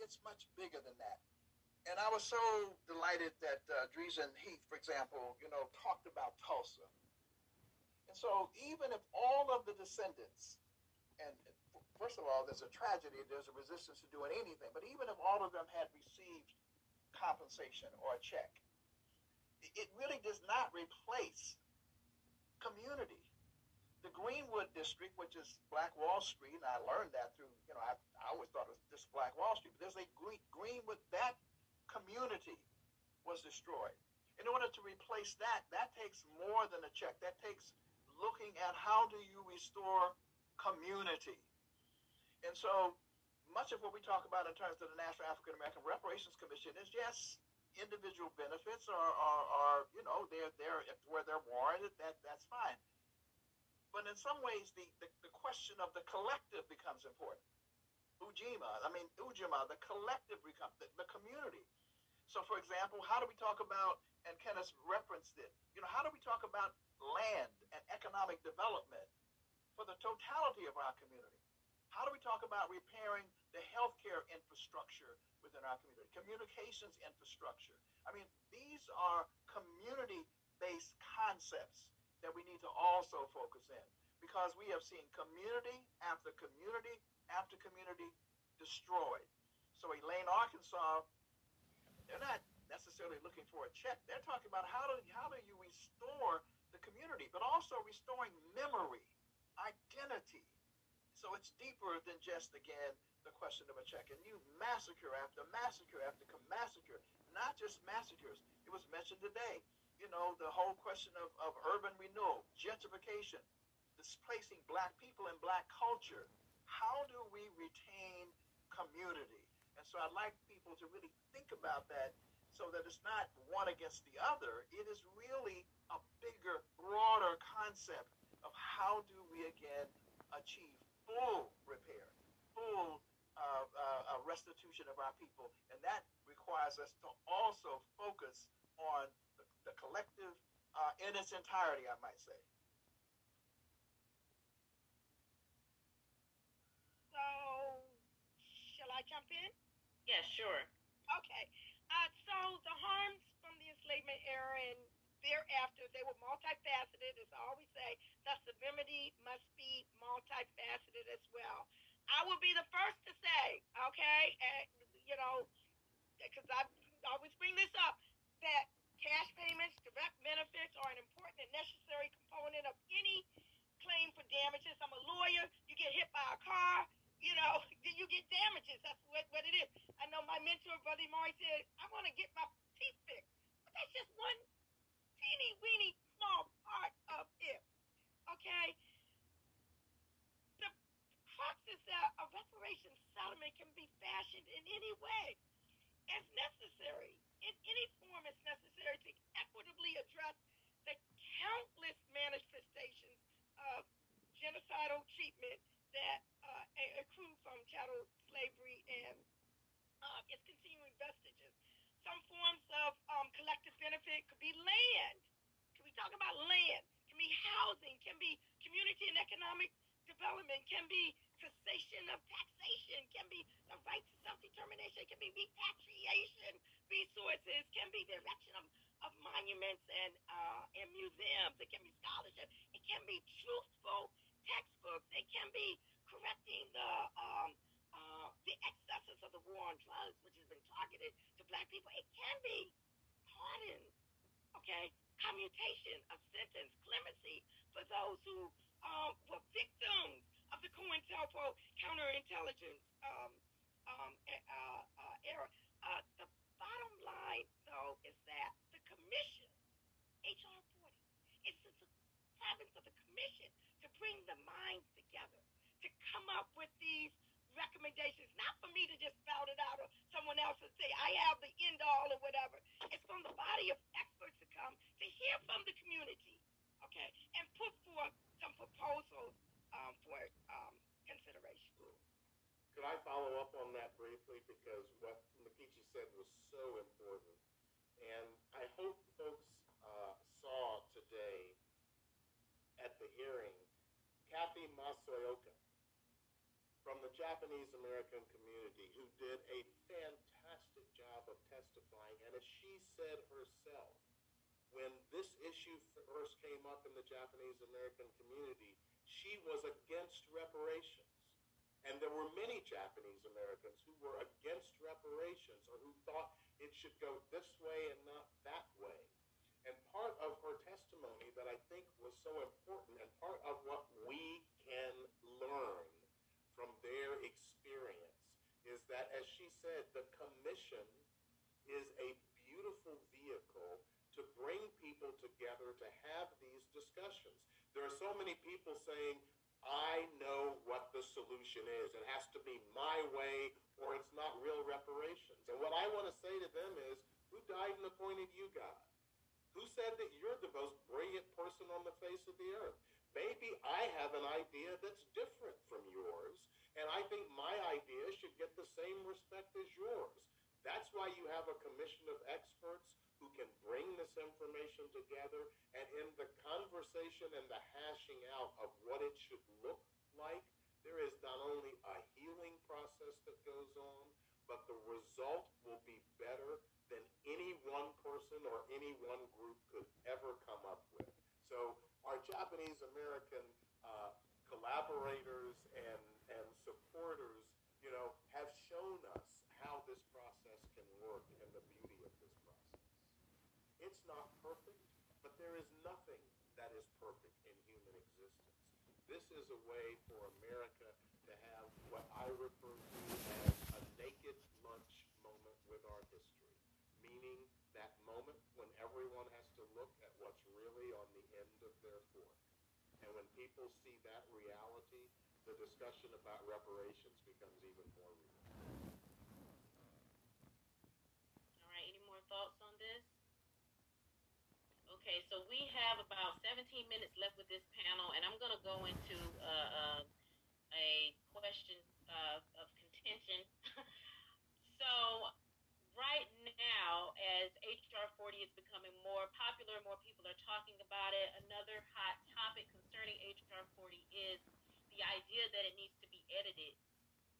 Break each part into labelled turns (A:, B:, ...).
A: it's much bigger than that. And I was so delighted that uh, Dreisen Heath, for example, you know, talked about Tulsa. And so even if all of the descendants, and first of all, there's a tragedy, there's a resistance to doing anything, but even if all of them had received compensation or a check, it really does not replace community. The Greenwood District, which is Black Wall Street, and I learned that through, you know, I, I always thought it was just Black Wall Street, but there's a Green, Greenwood, that community was destroyed. In order to replace that, that takes more than a check. That takes looking at how do you restore community. And so much of what we talk about in terms of the National African American Reparations Commission is yes, individual benefits are, are, are you know, they're, they're where they're warranted, that, that's fine. But in some ways, the, the, the question of the collective becomes important. Ujima, I mean, Ujima, the collective becomes, the, the community. So, for example, how do we talk about, and Kenniss referenced it, you know, how do we talk about land and economic development for the totality of our community? How do we talk about repairing the healthcare infrastructure within our community, communications infrastructure? I mean, these are community based concepts that we need to also focus in because we have seen community after community after community destroyed. So, Elaine, Arkansas, they're not necessarily looking for a check. They're talking about how do, how do you restore the community, but also restoring memory, identity, so it's deeper than just, again, the question of a check. And you massacre after massacre after massacre, not just massacres. It was mentioned today. You know, the whole question of, of urban renewal, gentrification, displacing black people and black culture. How do we retain community? And so I'd like people to really think about that so that it's not one against the other. It is really a bigger, broader concept of how do we again achieve full repair, full uh, uh, restitution of our people. And that requires us to also focus on the, the collective uh, in its entirety, I might say.
B: So, shall I jump in?
C: Yes, yeah, sure.
B: Okay. Uh, so, the harms from the enslavement era and thereafter, they were multifaceted. As I always say, thus the remedy must be multifaceted as well. I will be the first to say, okay, and, you know, because I always bring this up, that cash payments, direct benefits are an important and necessary component of any claim for damages. I'm a lawyer. You get hit by a car, you know, you get damages. That's what, what it is. I know my mentor, Brother Maury, said, I want to get my teeth fixed. But that's just one teeny weeny small part of it. Okay? The crux is that a reparation settlement can be fashioned in any way as necessary, in any form as necessary to equitably address the countless manifestations of genocidal treatment that uh, accrue from chattel slavery and uh, its continuing vestiges some forms of um, collective benefit. Could be land. Can we talk about land? Can be housing. Can be community and economic development. Can be cessation of taxation. Can be the right to self-determination. Can be repatriation resources. Can be the erection of, of monuments and uh, and museums. It can be scholarship. It can be truthful textbooks. It can be correcting the um, uh, the excesses of the war on drugs, which has been targeted to black people. It can be pardon, okay, commutation of sentence, clemency for those who um, were victims of the COINTELPRO counterintelligence um, um, uh, uh, era. Uh, the line, though, is that the commission, HR 40, it's the province of the commission to bring the minds together, to come up with these recommendations, not for me to just spout it out or someone else to say, I have the end all or whatever. It's from the body of experts to come to hear from the community, okay, and put forth some proposals um, for um, consideration.
D: Could I follow up on that briefly? Because what Nkechi said was so important. And I hope folks uh, saw today at the hearing Kathy Masaoka from the Japanese American community who did a fantastic job of testifying. And as she said herself, when this issue first came up in the Japanese American community, she was against reparations. And there were many Japanese Americans who were against reparations or who thought it should go this way and not that way. And part of her testimony that I think was so important and part of what we can learn from their experience is that, as she said, the commission is a beautiful vehicle to bring people together to have these discussions. There are so many people saying, I know what the solution is. It has to be my way or it's not real reparations. And what I want to say to them is, who died and appointed you God? Who said that you're the most brilliant person on the face of the earth? Maybe I have an idea that's different from yours, and I think my idea should get the same respect as yours. That's why you have a commission of experts who can bring this information together and in the conversation and the hashing out of what it should look like, there is not only a healing process that goes on, but the result will be better than any one person or any one group could ever come up with. So our Japanese American uh, collaborators and, and supporters, you know, have shown us how this process can work and the beauty. It's not perfect, but there is nothing that is perfect in human existence. This is a way for America to have what I refer to as a naked lunch moment with our history, meaning that moment when everyone has to look at what's really on the end of their fork. And when people see that reality, the discussion about reparations becomes even more real.
C: All right, any more thoughts on this? Okay, so we have about 17 minutes left with this panel, and I'm going to go into uh, uh, a question uh, of contention. so, right now, as HR 40 is becoming more popular, more people are talking about it, another hot topic concerning HR 40 is the idea that it needs to be edited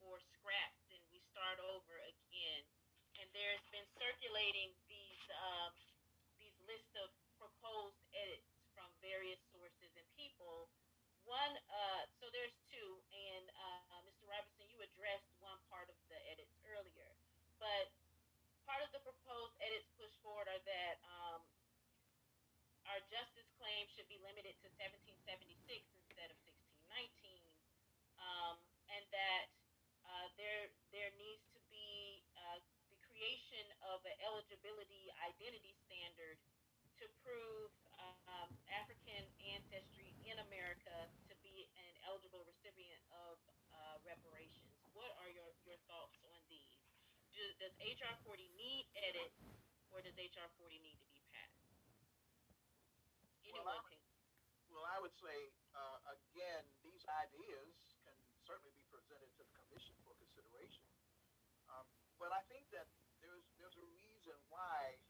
C: or scrapped and we start over again. And there's been circulating these um, these lists of various sources and people. One, uh, so there's two, and uh, Mr. Robertson, you addressed one part of the edits earlier, but part of the proposed edits pushed forward are that um, our justice claim should be limited to 1776 instead of 1619, um, and that uh, there there needs to be uh, the creation of an eligibility identity standard to prove um, African ancestry in America to be an eligible recipient of uh, reparations. What are your, your thoughts on these? Do, does HR 40 need edit, or does HR 40 need to be passed? Anyone
A: Well, I-
C: can.
A: Well, I would say, uh, again, these ideas can certainly be presented to the commission for consideration. Um, but I think that there's there's a reason why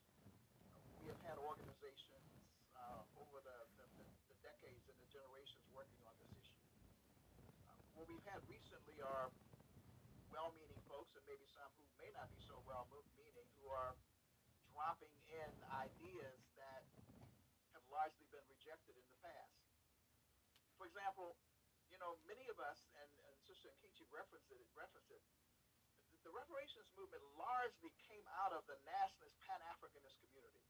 A: we have had organizations uh, over the, the, the, the decades and the generations working on this issue. Uh, what we've had recently are well-meaning folks, and maybe some who may not be so well-meaning, who are dropping in ideas that have largely been rejected in the past. For example, you know, many of us, and, and Sister Nkechi referenced it, referenced it, the, the reparations movement largely came out of the nationalist Pan-Africanist community.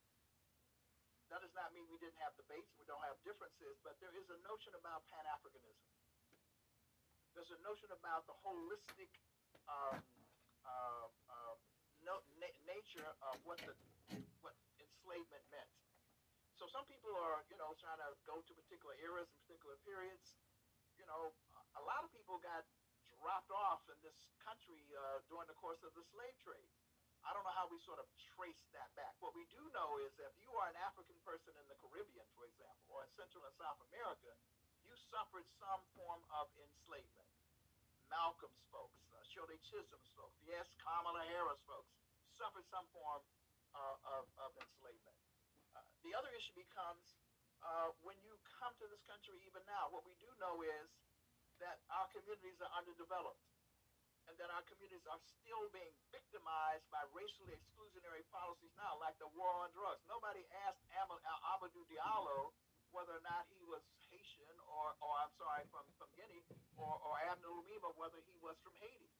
A: That does not mean we didn't have debates, we don't have differences, but there is a notion about Pan-Africanism. There's a notion about the holistic um, uh, uh, no, na- nature of what the what enslavement meant. So some people are, you know, trying to go to particular eras and particular periods. You know, a lot of people got dropped off in this country uh, during the course of the slave trade. I don't know how we sort of trace that back. What we do know is if you are an African person in the Caribbean, for example, or in Central and South America, suffered some form of enslavement. Malcolm's folks, uh, Shirley Chisholm's folks, yes, Kamala Harris folks, suffered some form uh, of, of enslavement. Uh, the other issue becomes uh, when you come to this country, even now, what we do know is that our communities are underdeveloped. And that our communities are still being victimized by racially exclusionary policies now, like the war on drugs. Nobody asked Al- Amadou Diallo whether or not he was Haitian or, or I'm sorry, from, from Guinea, or, or Abner Louima whether he was from Haiti.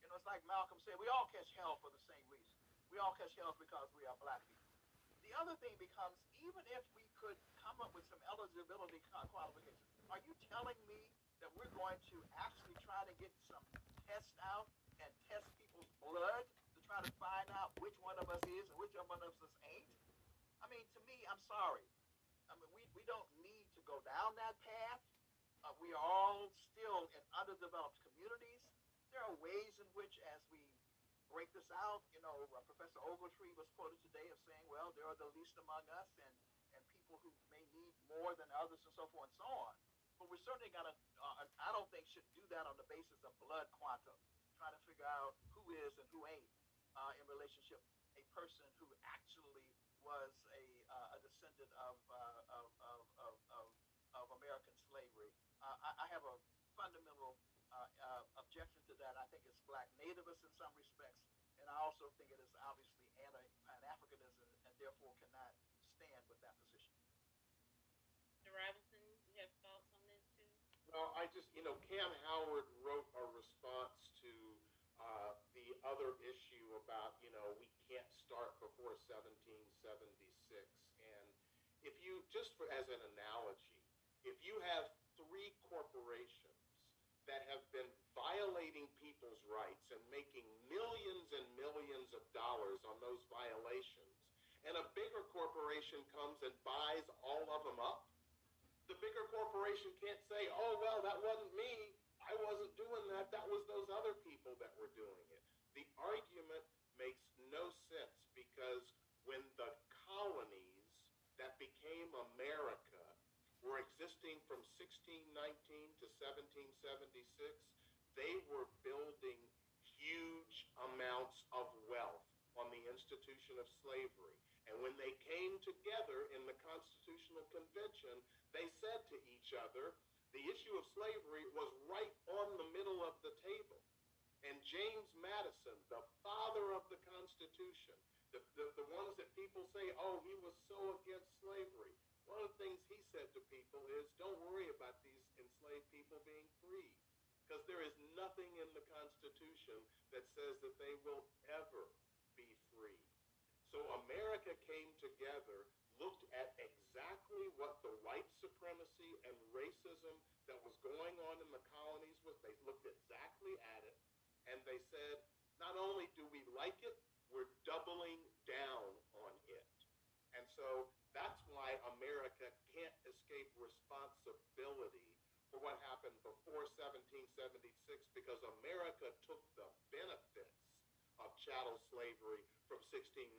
A: You know, it's like Malcolm said, we all catch hell for the same reason. We all catch hell because we are black people. The other thing becomes, even if we could come up with some eligibility qualifications, are you telling me that we're going to actually try to get some tests out and test people's blood to try to find out which one of us is and which one of us ain't? I mean, to me, I'm sorry. I mean, we, we don't need to go down that path. Uh, we are all still in underdeveloped communities. There are ways in which, as we break this out, you know, uh, Professor Ogletree was quoted today of saying, well, there are the least among us and, and people who may need more than others and so forth and so on. But we're certainly going to, uh, I don't think, should do that on the basis of blood quantum, trying to figure out who is and who ain't uh, in relationship a person who actually was a, uh, a descendant of, uh, of, of, of, of, of American slavery. Uh, I, I have a fundamental uh, uh, objection to that. I think it's black nativist in some respects, and I also think it is obviously anti pan Africanism and therefore cannot stand with that position.
C: Mr. Robinson, you have thoughts on this too?
D: Well, I just, you know, Kamm Howard wrote a response to uh, the other issue about, you know, we can't start before 1776. And if you, just for, as an analogy, if you have three corporations that have been violating people's rights and making millions and millions of dollars on those violations, and a bigger corporation comes and buys all of them up, the bigger corporation can't say, oh, well, that wasn't me. I wasn't doing that. That was those other people that were doing it. The argument makes no sense because when the colonies that became America were existing from 1619 to 1776, they were building huge amounts of wealth on the institution of slavery. And when they came together in the Constitutional Convention, they said to each other, the issue of slavery was right on the middle of the table. And James Madison, the father of the Constitution, the, the, the ones that people say, oh, he was so against slavery. One of the things he said to people is, don't worry about these enslaved people being free. Because there is nothing in the Constitution that says that they will ever be free. So America came together, looked at exactly what the white supremacy and racism that was going on in the colonies was. They looked exactly at it, and they said, not only do we like it, we're doubling down on it. And so that's why America can't escape responsibility for what happened before 1776 because America took the benefits of chattel slavery from 1619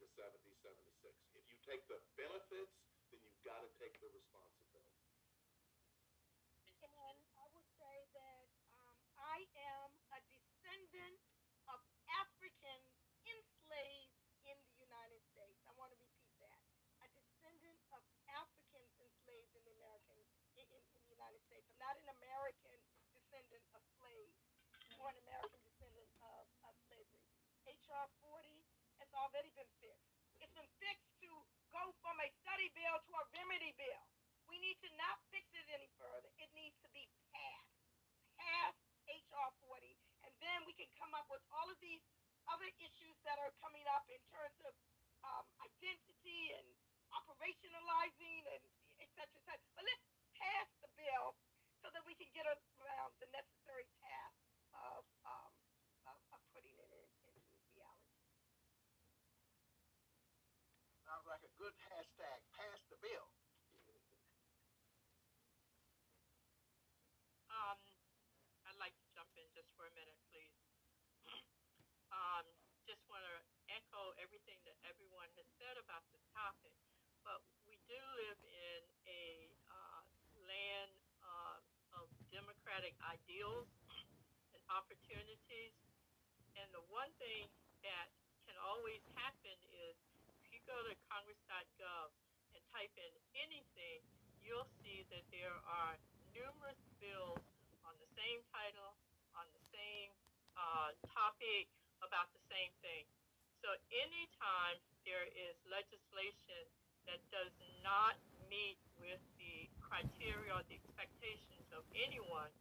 D: to 1776. If you take the benefits, then you've got to take the responsibility.
B: And I would say that um, I am a descendant of African enslaved in the United States. I want to repeat that. A descendant of Africans enslaved in the American in, in, in the United States. I'm not an American descendant of slaves or American descendant of, of slavery. HR 40 has already been fixed. It's been fixed to go from a study bill to a remedy bill. We need to not fix it any further. It needs to be passed. Pass HR 40, and then we can come up with all of these other issues that are coming up in terms of um, identity and operationalizing and et cetera, et cetera. But let's pass the bill that we can get around the necessary task of, um, of, of putting it in, into reality.
A: Sounds like a good hashtag, pass the bill.
E: Um, I'd like to jump in just for a minute, please. um, just want to echo everything that everyone has said about this topic, but we do live in a uh, land uh, of democratic ideals and opportunities, and the one thing that can always happen is if you go to congress.gov and type in anything, you'll see that there are numerous bills on the same title, on the same uh, topic about the same thing. So anytime there is legislation that does not meet with the criteria or the expectations of anyone,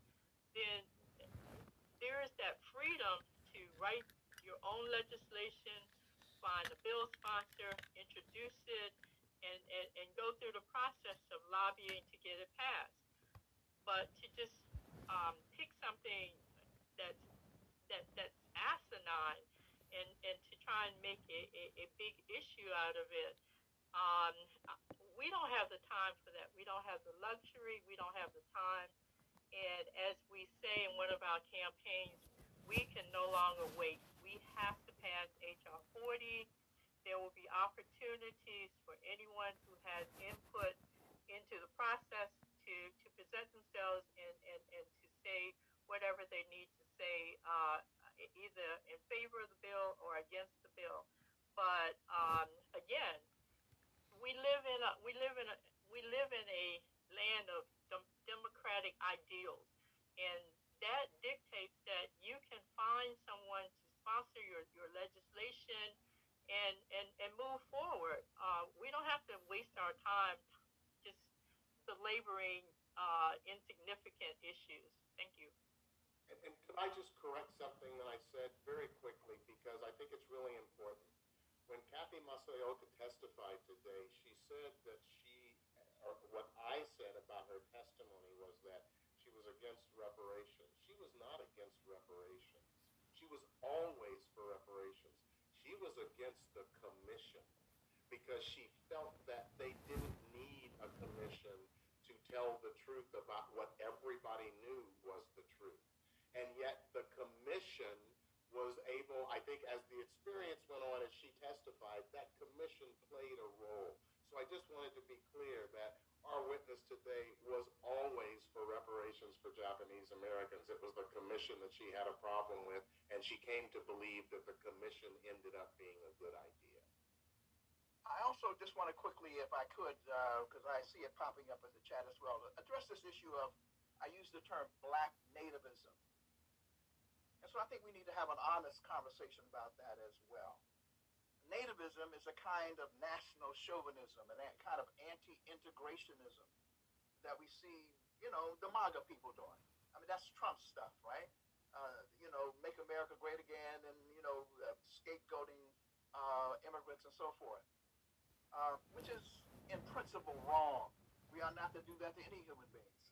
E: then there is that freedom to write your own legislation, find a bill sponsor, introduce it, and, and, and go through the process of lobbying to get it passed. But to just um, pick something that's that that's asinine and, and to try and make a, a, a big issue out of it. Um, we don't have the time for that. We don't have the luxury. We don't have the time. And as we say in one of our campaigns, we can no longer wait. We have to pass HR 40. There will be opportunities for anyone who has input into the process to, to present themselves and, and, and to say whatever they need to say, uh, either in favor of the bill or against the bill. But um, again, we live in a we live in a we live in a land of democratic ideals, and that dictates that you can find someone to sponsor your, your legislation and, and, and move forward. Uh, we don't have to waste our time just belaboring uh, insignificant issues. Thank you.
D: And, and could I just correct something that I said very quickly because I think it's really important. When Kathy Masaoka testified today, she said that she, or what I said about her testimony was that she was against reparations. She was not against reparations. She was always for reparations. She was against the commission because she felt that they didn't need a commission to tell the truth about what everybody knew was the truth. And yet the commission was able, I think as the experience went on as she testified, that commission played a role. So I just wanted to be clear that our witness today was always for reparations for Japanese Americans. It was the commission that she had a problem with, and she came to believe that the commission ended up being a good idea.
A: I also just want to quickly, if I could, because uh, I see it popping up in the chat as well, address this issue of, I use the term black nativism. And so I think we need to have an honest conversation about that as well. Nativism is a kind of national chauvinism and that kind of anti-integrationism that we see, you know, the MAGA people doing. I mean, that's Trump stuff, right? Uh, you know, make America great again and, you know, uh, scapegoating uh, immigrants and so forth, uh, which is in principle wrong. We are not to do that to any human beings.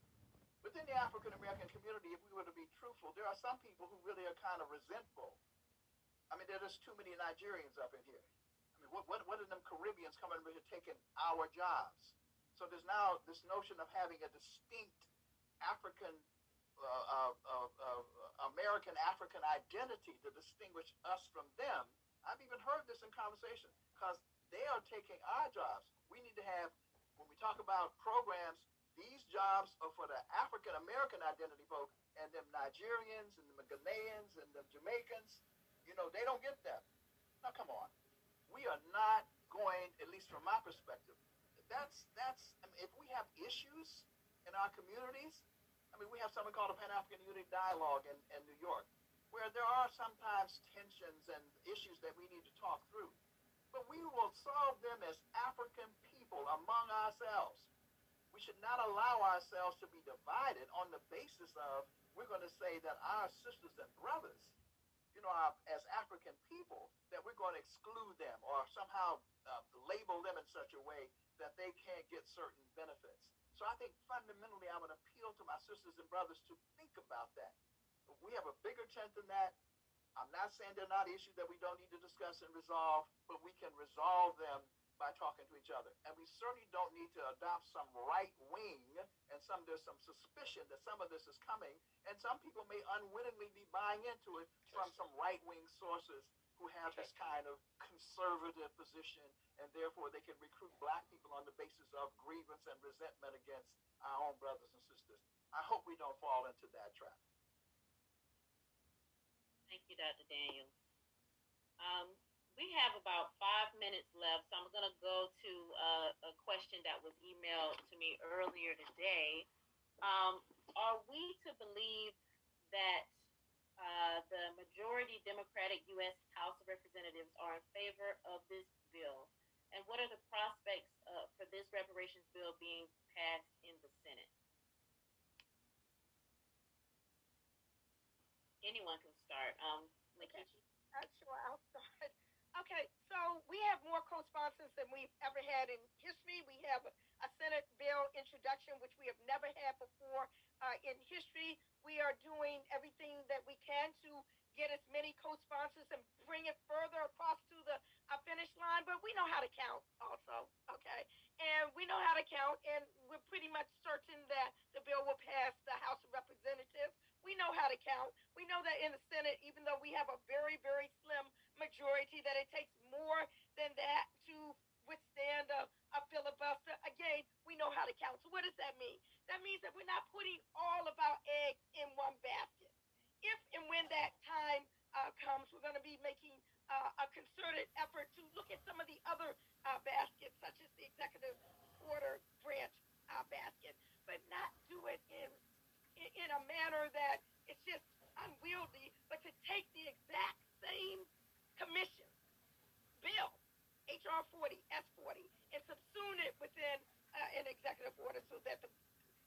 A: Within the African American community, if we were to be truthful, there are some people who really are kind of resentful I mean, there's too many Nigerians up in here. I mean, what, what, what are them Caribbeans coming over here taking our jobs? So there's now this notion of having a distinct African, uh, uh, uh, uh American African identity to distinguish us from them. I've even heard this in conversation because they are taking our jobs. We need to have, when we talk about programs, these jobs are for the African American identity folk and them Nigerians and the Ghanaians and the Jamaicans you know, they don't get that. Now, come on. We are not going, at least from my perspective, that's, that's, I mean, if we have issues in our communities, I mean, we have something called a Pan African Unity Dialogue in, in New York, where there are sometimes tensions and issues that we need to talk through. But we will solve them as African people among ourselves. We should not allow ourselves to be divided on the basis of we're going to say that our sisters and brothers you know, our, as African people, that we're going to exclude them or somehow uh, label them in such a way that they can't get certain benefits. So I think fundamentally, I would appeal to my sisters and brothers to think about that. We have a bigger tent than that. I'm not saying they're not issues that we don't need to discuss and resolve, but we can resolve them by talking to each other. And we certainly don't need to adopt some right wing and some there's some suspicion that some of this is coming. And some people may unwittingly be buying into it from some right wing sources who have this kind of conservative position and therefore they can recruit black people on the basis of grievance and resentment against our own brothers and sisters. I hope we don't fall into that trap.
C: Thank you, Dr. Daniels. Um, we have about five minutes left, so I'm going to go to uh, a question that was emailed to me earlier today. Um, are we to believe that uh, the majority Democratic U.S. House of Representatives are in favor of this bill? And what are the prospects uh, for this reparations bill being passed in the Senate? Anyone can start. Um, Lakeisha?
B: Uh, sure, I'll start. Okay, so we have more co-sponsors than we've ever had in history. We have a, Senate bill introduction, which we have never had before uh, in history. We are doing everything that we can to get as many co-sponsors and bring it further across to the uh, finish line. But we know how to count, also. Okay, and we know how to count, and we're pretty much certain that the bill will pass the House of Representatives. We know how to count. We know that in the Senate, even though we have a very, very slim majority, that it takes more than that to withstand a, a filibuster. Again, we know how to count. So what does that mean? That means that we're not putting all of our eggs in one basket. If and when that time uh, comes, we're going to be making uh, a concerted effort to look at some of the other uh, baskets, such as the executive order branch uh, basket, but not do it in in a manner that it's just unwieldy, but to take the exact same commission bill, HR 40, S40, and subsume it within uh, an executive order so that the,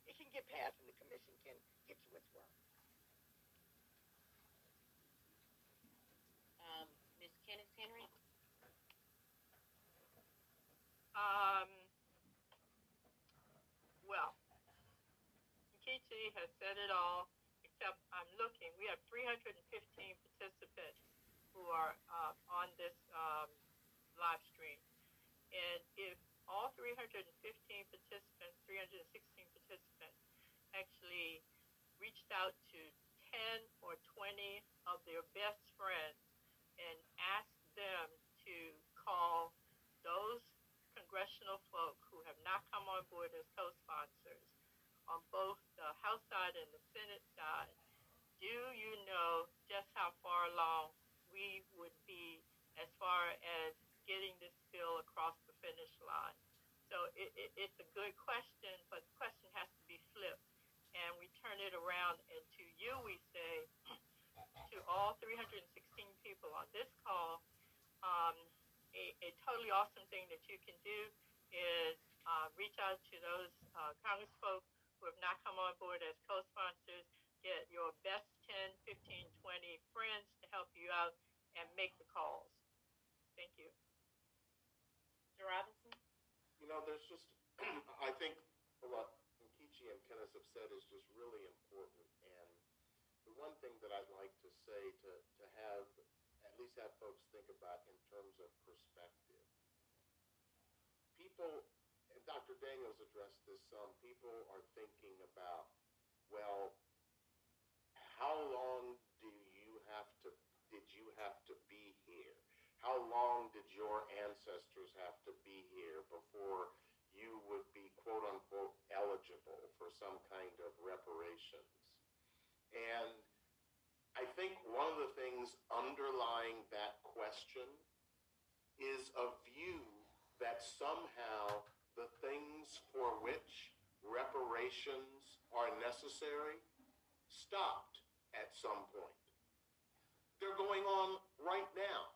B: it can get passed and the commission can get to its work.
C: Um, Ms. Kenniss Henry?
E: Um, well, Nkechi has said it all, except I'm looking. We have 315 participants who are uh, on this um, live stream. And if all 315 participants, 316 participants, actually reached out to 10 or 20 of their best friends and asked them to call those congressional folk who have not come on board as co-sponsors on both the House side and the Senate side, do you know just how far along we would be as far as getting this bill across the finish line? So it, it, it's a good question, but the question has to be flipped. And we turn it around, and to you, we say, to all 316 people on this call, um, a, a, totally awesome thing that you can do is uh, reach out to those uh, congressfolk who have not come on board as co-sponsors. Get your best 10, 15, 20 friends to help you out and make the calls. Thank you.
C: Mr. Robinson?
D: You know, there's just, I think what Nkechi and Kenniss have said is just really important. And the one thing that I'd like to say to, to have, at least have folks think about in terms of perspective. People, and Dr. Daniels addressed this some, people are thinking about, well, how long do you have to, did you have to be here? How long did your ancestors have to be here before you would be quote unquote eligible for some kind of reparations? And I think one of the things underlying that question is a view that somehow the things for which reparations are necessary stopped at some point. They're going on right now.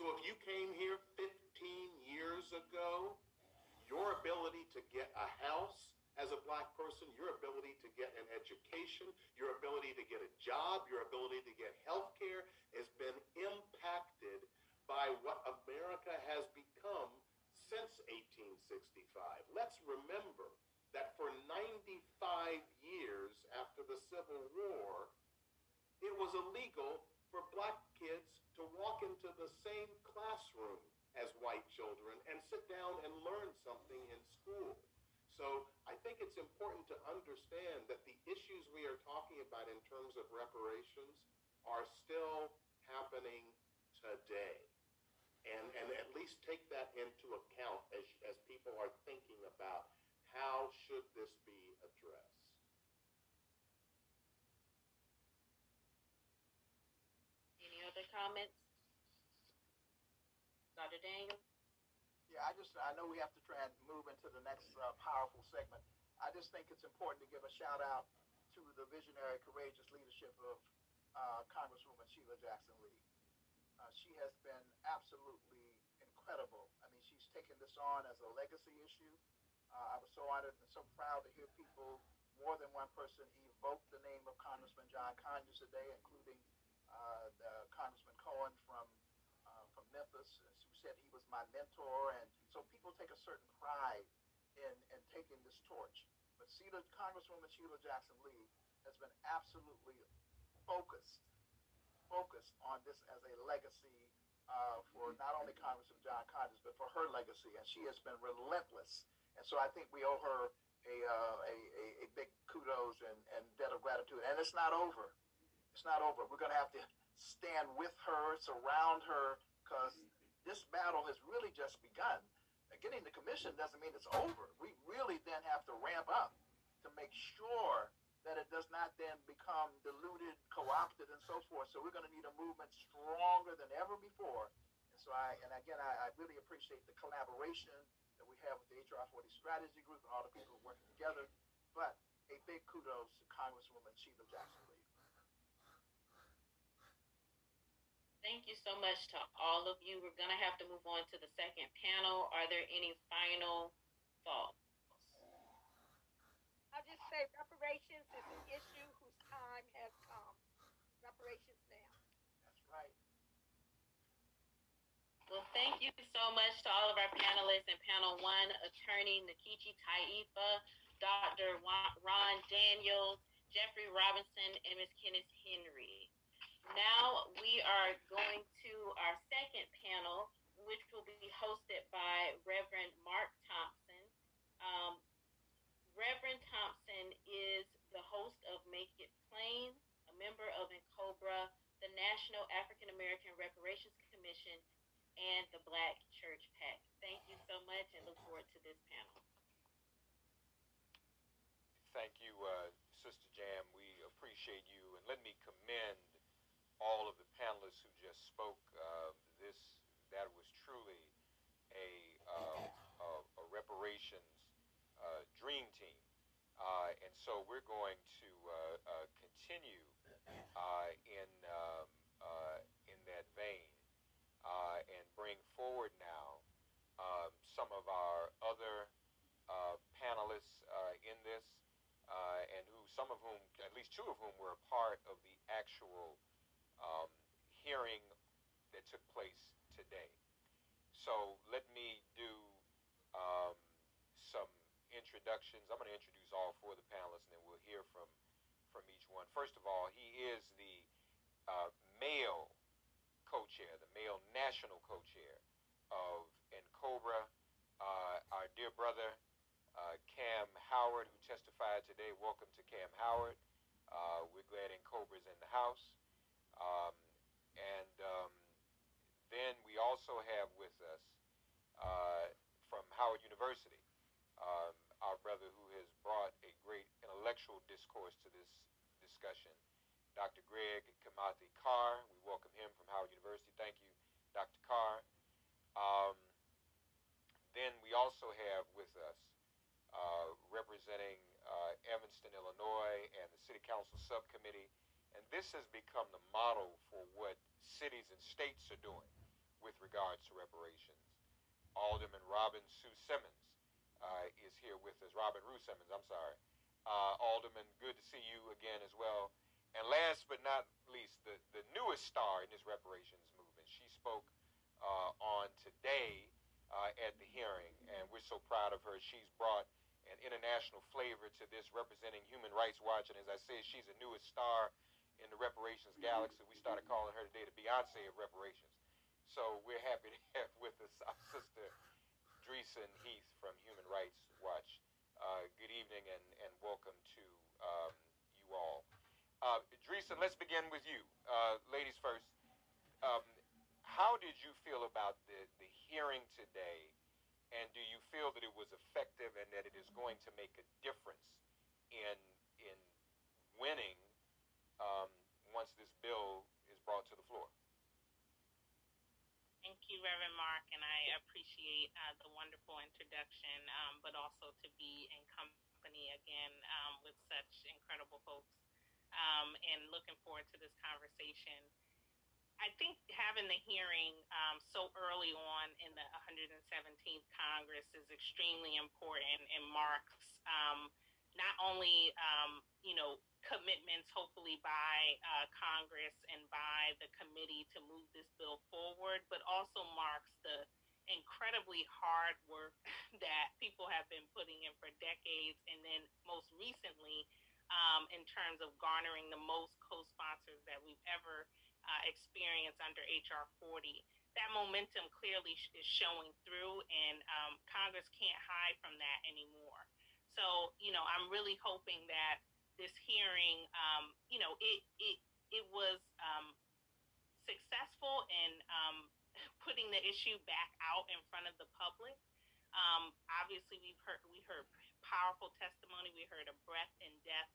D: So if you came here 15 years ago, your ability to get a house as a black person, your ability to get an education, your ability to get a job, your ability to get health care has been impacted by what America has become since 1865. Let's remember that for 95 years after the Civil War, it was illegal for black kids to walk into the same classroom as white children and sit down and learn something in school. So I think it's important to understand that the issues we are talking about in terms of reparations are still happening today. And, and at least take that into account as, as people are thinking about how should this be addressed.
C: Any other comments? Dr. Daniels?
A: Yeah, I just I know we have to try and move into the next uh, powerful segment. I just think it's important to give a shout out to the visionary, courageous leadership of uh, Congresswoman Sheila Jackson Uh, she has been absolutely incredible. I mean, she's taken this on as a legacy issue. Uh, I was so honored and so proud to hear people, more than one person, evoke the name of Congressman John Conyers today, including uh, Congressman Cohen from uh, from Memphis, who said he was my mentor. And so people take a certain pride in, in taking this torch. But Sheila, Congresswoman Sheila Jackson Lee has been absolutely focused, focused on this as a legacy uh, for not only Congressman John Conyers, but for her legacy. And she has been relentless. And so I think we owe her a, uh, a, a, big kudos and, and debt of gratitude. And it's not over. It's not over. We're going to have to stand with her, surround her, because this battle has really just begun. Getting the commission doesn't mean it's over. We really then have to ramp up to make sure that it does not then become diluted, co-opted, and so forth. So we're going to need a movement stronger than ever before. And so I, and again, I, I really appreciate the collaboration that we have with the HR 40 Strategy Group and all the people working together. But a big kudos to Congresswoman Sheila Jackson Lee.
C: Thank you so much to all of you. We're going to have to move on to the second panel. Are there any final thoughts?
B: I'll just say reparations is an issue whose time has come. Reparations now.
A: That's right.
C: Well, thank you so much to all of our panelists in panel one, attorney Nkechi Taifa, Dr. Ron Daniels, Jeffrey Robinson, and Ms. Kenniss Henry. Now we are going to our second panel, which will be hosted by Reverend Mark Thompson. Um, Reverend Thompson is the host of Make It Plain, a member of NCOBRA, the National African American Reparations Commission, and the Black Church PAC. Thank you so much and look forward to this panel.
F: Thank you, uh, Sister Jam. We appreciate you. And let me commend all of the panelists who just spoke. Uh, this that was truly a, uh, a, a reparations uh, dream team, uh, and so we're going to uh, uh, continue in um, in that vein and bring forward now um, some of our other panelists in this. and who, some of whom, at least two of whom, were a part of the actual um, hearing that took place today. So let me do um, some introductions. I'm going to introduce all four of the panelists, and then we'll hear from from each one. First of all, he is the uh, male co-chair, the male national co-chair of NCOBRA. Uh, our dear brother uh, Kamm Howard, who testified today. Welcome to Kamm Howard. Uh, we're glad NCOBRA is in the house. Um, and um, then we also have with us uh, from Howard University um, our brother who has brought a great intellectual discourse to this discussion, Dr. Greg Kimathi Carr. We welcome him from Howard University. Thank you, Dr. Carr. Um, then we also have with us uh, representing uh, Evanston, Illinois, and the City Council Subcommittee and this has become the model for what cities and states are doing with regards to reparations. Alderman Robin Sue Simmons uh, is here with us. Robin Rue Simmons, I'm sorry. Uh, Alderman, good to see you again as well. And last but not least, the, the newest star in this reparations movement. She spoke uh, on today uh, at the hearing, and we're so proud of her. She's brought an international flavor to this, representing Human Rights Watch. And as I said, she's the newest star in the reparations galaxy. We started calling her today the Beyonce of reparations. So we're happy to have with us our sister Dreisen Heath from Human Rights Watch. Uh, good evening and, and welcome to um, you all. Uh, Dreisen, let's begin with you. Uh, ladies first. Um, how did you feel about the, the hearing today? And do you feel that it was effective and that it is going to make a difference in, in winning um, once this bill is brought to the floor.
G: Thank you, Reverend Mark, and I appreciate uh, the wonderful introduction, um, but also to be in company again um, with such incredible folks um, and looking forward to this conversation. I think having the hearing um, so early on in the 117th Congress is extremely important and marks um, not only um, you know commitments, hopefully by uh, Congress and by the committee to move this bill forward, but also marks the incredibly hard work that people have been putting in for decades, and then most recently, um, in terms of garnering the most co-sponsors that we've ever uh, experience under HR 40. That momentum clearly is showing through, and um, Congress can't hide from that anymore. So, you know, I'm really hoping that this hearing, um, you know, it it it was um, successful in um, putting the issue back out in front of the public. Um, obviously, we've heard we heard powerful testimony. We heard a breadth and depth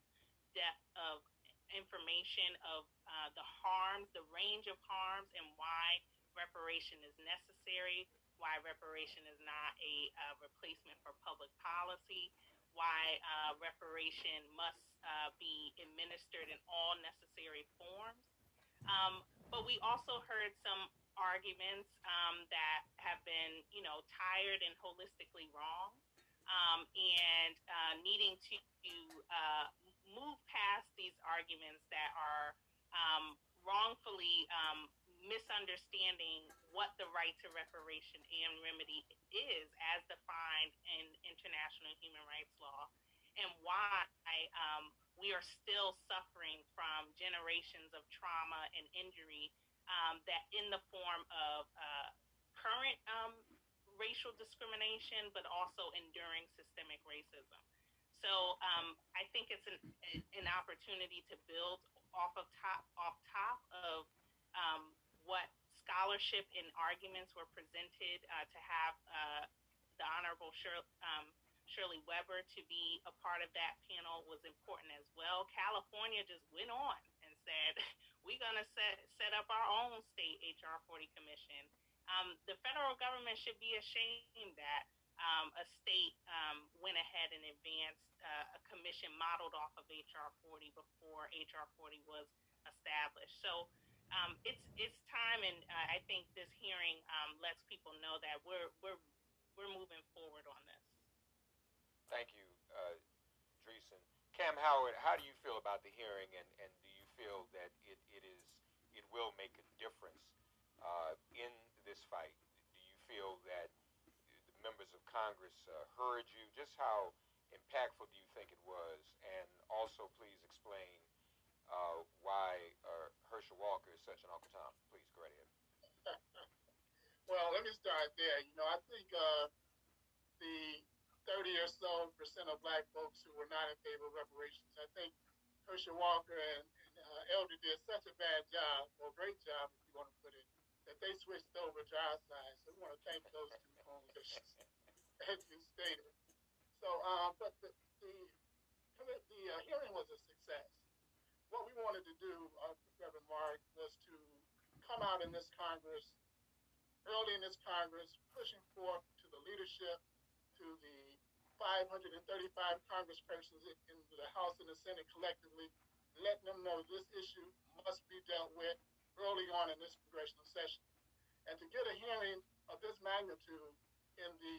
G: depth of information of uh, the harms, the range of harms, and why reparation is necessary, why reparation is not a uh, replacement for public policy, why uh, reparation must uh, be administered in all necessary forms. Um, but we also heard some arguments um, that have been, you know, tired and holistically wrong, um, and uh, needing to uh, move past these arguments that are um, wrongfully um, misunderstanding what the right to reparation and remedy is as defined in international human rights law and why um, we are still suffering from generations of trauma and injury um, that in the form of uh, current um, racial discrimination but also enduring systemic racism. So um, I think it's an, an opportunity to build off of top off top of um, what scholarship and arguments were presented uh, to have uh, the Honorable Shirley, um, Shirley Weber to be a part of that panel was important as well. California just went on and said, we're going to set, set up our own state HR 40 commission. Um, the federal government should be ashamed that um, a state um, went ahead and advanced uh, a commission modeled off of HR 40 before HR 40 was established. So um, it's it's time, and uh, I think this hearing um, lets people know that we're we're we're moving forward on this.
F: Thank you, uh, Dreisen. Kamm Howard, how do you feel about the hearing, and, and do you feel that it, it is it will make a difference uh, in this fight? Do you feel that the members of Congress uh, heard you? Just how impactful do you think it was? And also, please explain uh, why uh, Herschel Walker is such an Uncle Tom. Please go right ahead.
H: well, let me start there. You know, I think uh, the 30 or so percent of black folks who were not in favor of reparations, I think Herschel Walker and, and uh, Elder did such a bad job, or great job, if you want to put it, that they switched over to our side. So we want to thank those two coalitions, as you stated. So, um, but the the, the uh, hearing was a success. What we wanted to do, uh, Reverend Mark, was to come out in this Congress, early in this Congress, pushing forth to the leadership, to the 535 congresspersons in the House and the Senate collectively, letting them know this issue must be dealt with early on in this congressional session. And to get a hearing of this magnitude in the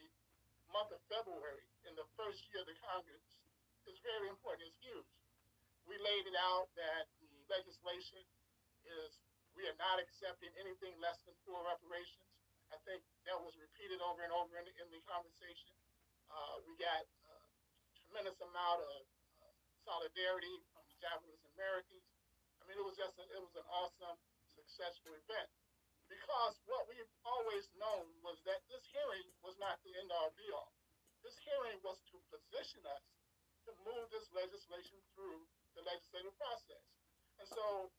H: month of February, in the first year of the Congress, is very important. It's huge. We laid it out that the legislation is we are not accepting anything less than full reparations. I think that was repeated over and over in the, in the conversation. Uh, we got a tremendous amount of uh, solidarity from the Japanese Americans. I mean, it was just a, it was an awesome successful event. Because what we've always known was that this hearing was not the end all be all. This hearing was to position us to move this legislation through the legislative process. And so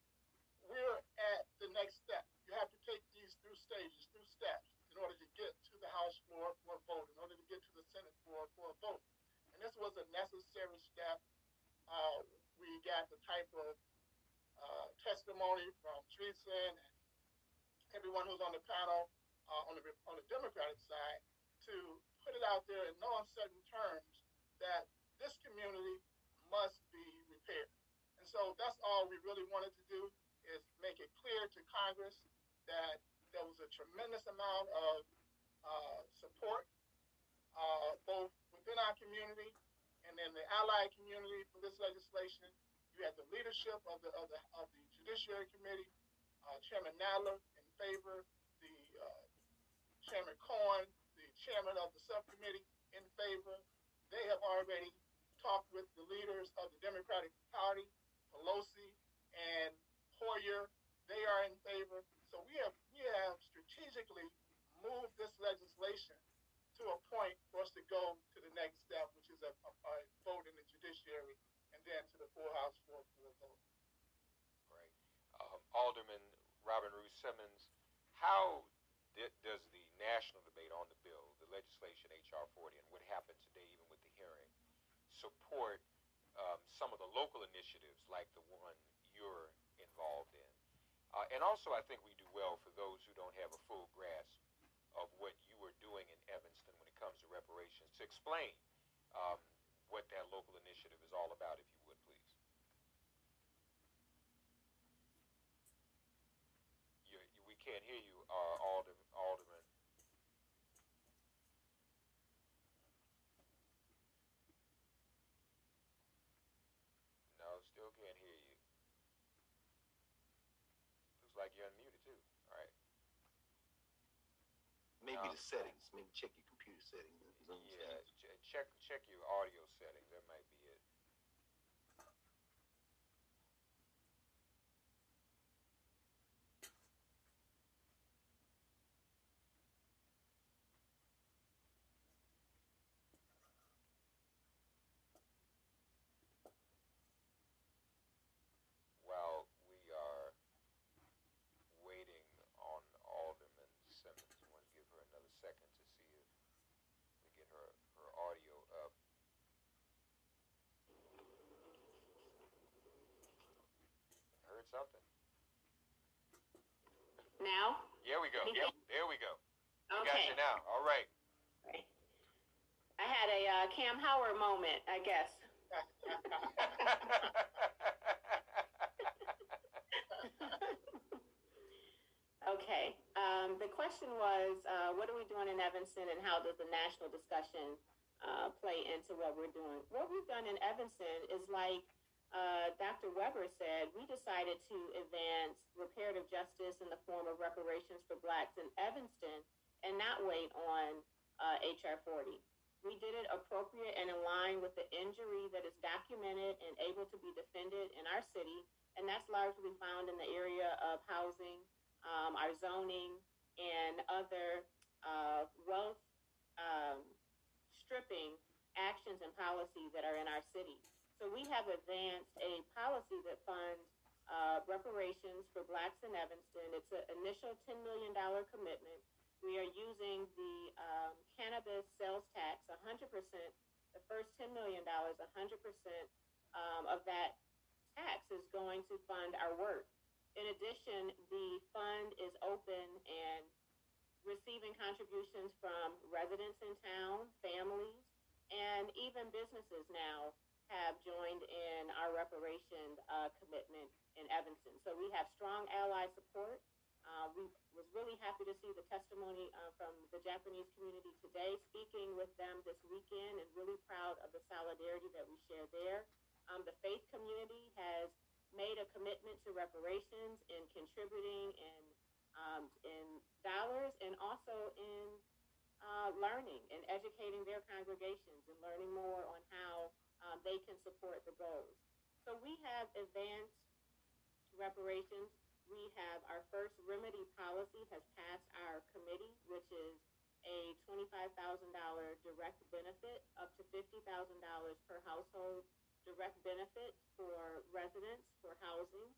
H: we're at the next step. You have to take these through stages, through steps, in order to get to the House floor for a vote, in order to get to the Senate floor for a vote. And this was a necessary step. Uh, we got the type of uh, testimony from Dreisen and everyone who's on the panel uh, on the on the Democratic side to put it out there in no uncertain terms that this community must be repaired. And so that's all we really wanted to do is make it clear to Congress that there was a tremendous amount of uh, support, uh, both within our community and in the allied community for this legislation. You had the leadership of the of the, of the Judiciary Committee, uh, Chairman Nadler in favor, the uh, Chairman Cohen, the chairman of the subcommittee in favor. They have already talked with the leaders of the Democratic Party, Pelosi and Hoyer. They are in favor. So we have we have strategically moved this legislation to a point for us to go to the next step, which is a, a, a vote in the judiciary and then to the full House for, the vote.
F: Great. Um, Alderman Robin Rue Simmons, how di- does the national debate on the bill, the legislation HR 40, and what happened today, even support um, some of the local initiatives like the one you're involved in? Uh, and also, I think we do well for those who don't have a full grasp of what you are doing in Evanston when it comes to reparations to explain um, what that local initiative is all about, if you would, please. You, you, we can't hear you, uh, Alder, Alderman. No, still can't hear you. Looks like you're unmuted too. All right.
I: Maybe
F: No.
I: the settings. Maybe check your computer settings.
F: Yeah,
I: settings.
F: check check your audio settings. That might be it. While we are waiting on Alderman Simmons, I want to give her another second to see if we get her her audio up. Heard something.
J: Now?
F: Here we go.
J: Yep.
F: There we go. We got
J: Okay.
F: you now. All right.
J: I had a uh, Kamm Howard moment, I guess. Okay. Um, the question was, uh, what are we doing in Evanston, and how does the national discussion uh, play into what we're doing? What we've done in Evanston is like uh, Dr. Weber said, we decided to advance reparative justice in the form of reparations for blacks in Evanston and not wait on uh, HR 40. We did it appropriate and in line with the injury that is documented and able to be defended in our city, and that's largely found in the area of housing, um, our zoning, and other uh, wealth um, stripping actions and policies that are in our city. So we have advanced a policy that funds uh, reparations for blacks in Evanston. It's an initial $10 million commitment. We are using the um, cannabis sales tax 100%, the first $10 million, 100% um, of that tax is going to fund our work. In addition, the fund is open and receiving contributions from residents in town, families, and even businesses now have joined in our reparation uh, commitment in Evanston. So we have strong ally support. Uh, we was really happy to see the testimony uh, from the Japanese community today, speaking with them this weekend, and really proud of the solidarity that we share there. Um, the faith community has made a commitment to reparations in contributing in um, in dollars and also in uh, learning and educating their congregations and learning more on how um, they can support the goals. So we have advanced reparations. We have our first remedy policy has passed our committee, which is a $25,000 direct benefit up to $50,000 per household direct benefit for residents for housing.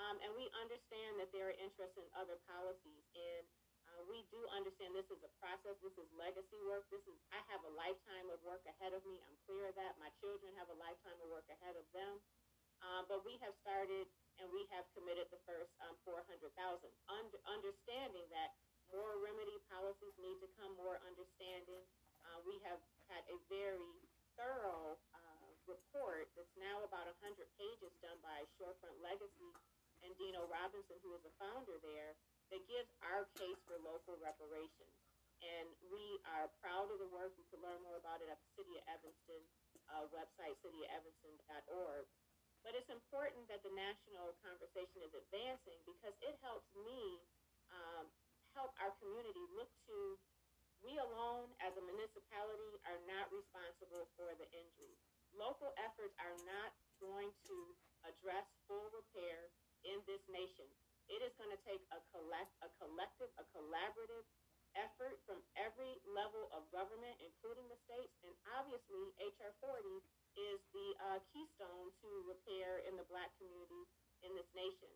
J: Um, and we understand that there are interests in other policies. And we do understand this is a process. This is legacy work. This is I have a lifetime of work ahead of me. I'm clear of that. My children have a lifetime of work ahead of them. Uh, but we have started and we have committed the first um, 400,000, Under, understanding that more remedy policies need to come, more understanding. Uh, we have had a very thorough uh, report that's now about 100 pages done by Shorefront Legacy and Dino Robinson, who is a founder there, that gives our case for local reparations. And we are proud of the work. You can learn more about it at the City of Evanston uh, website, cityofevanston.org. But it's important that the national conversation is advancing because it helps me um, help our community look to we alone as a municipality are not responsible for the injury. Local efforts are not going to address full repair in this nation. It is going to take a collect, a collective, a collaborative effort from every level of government, including the states, and obviously HR 40 is the uh, keystone to repair in the black community in this nation.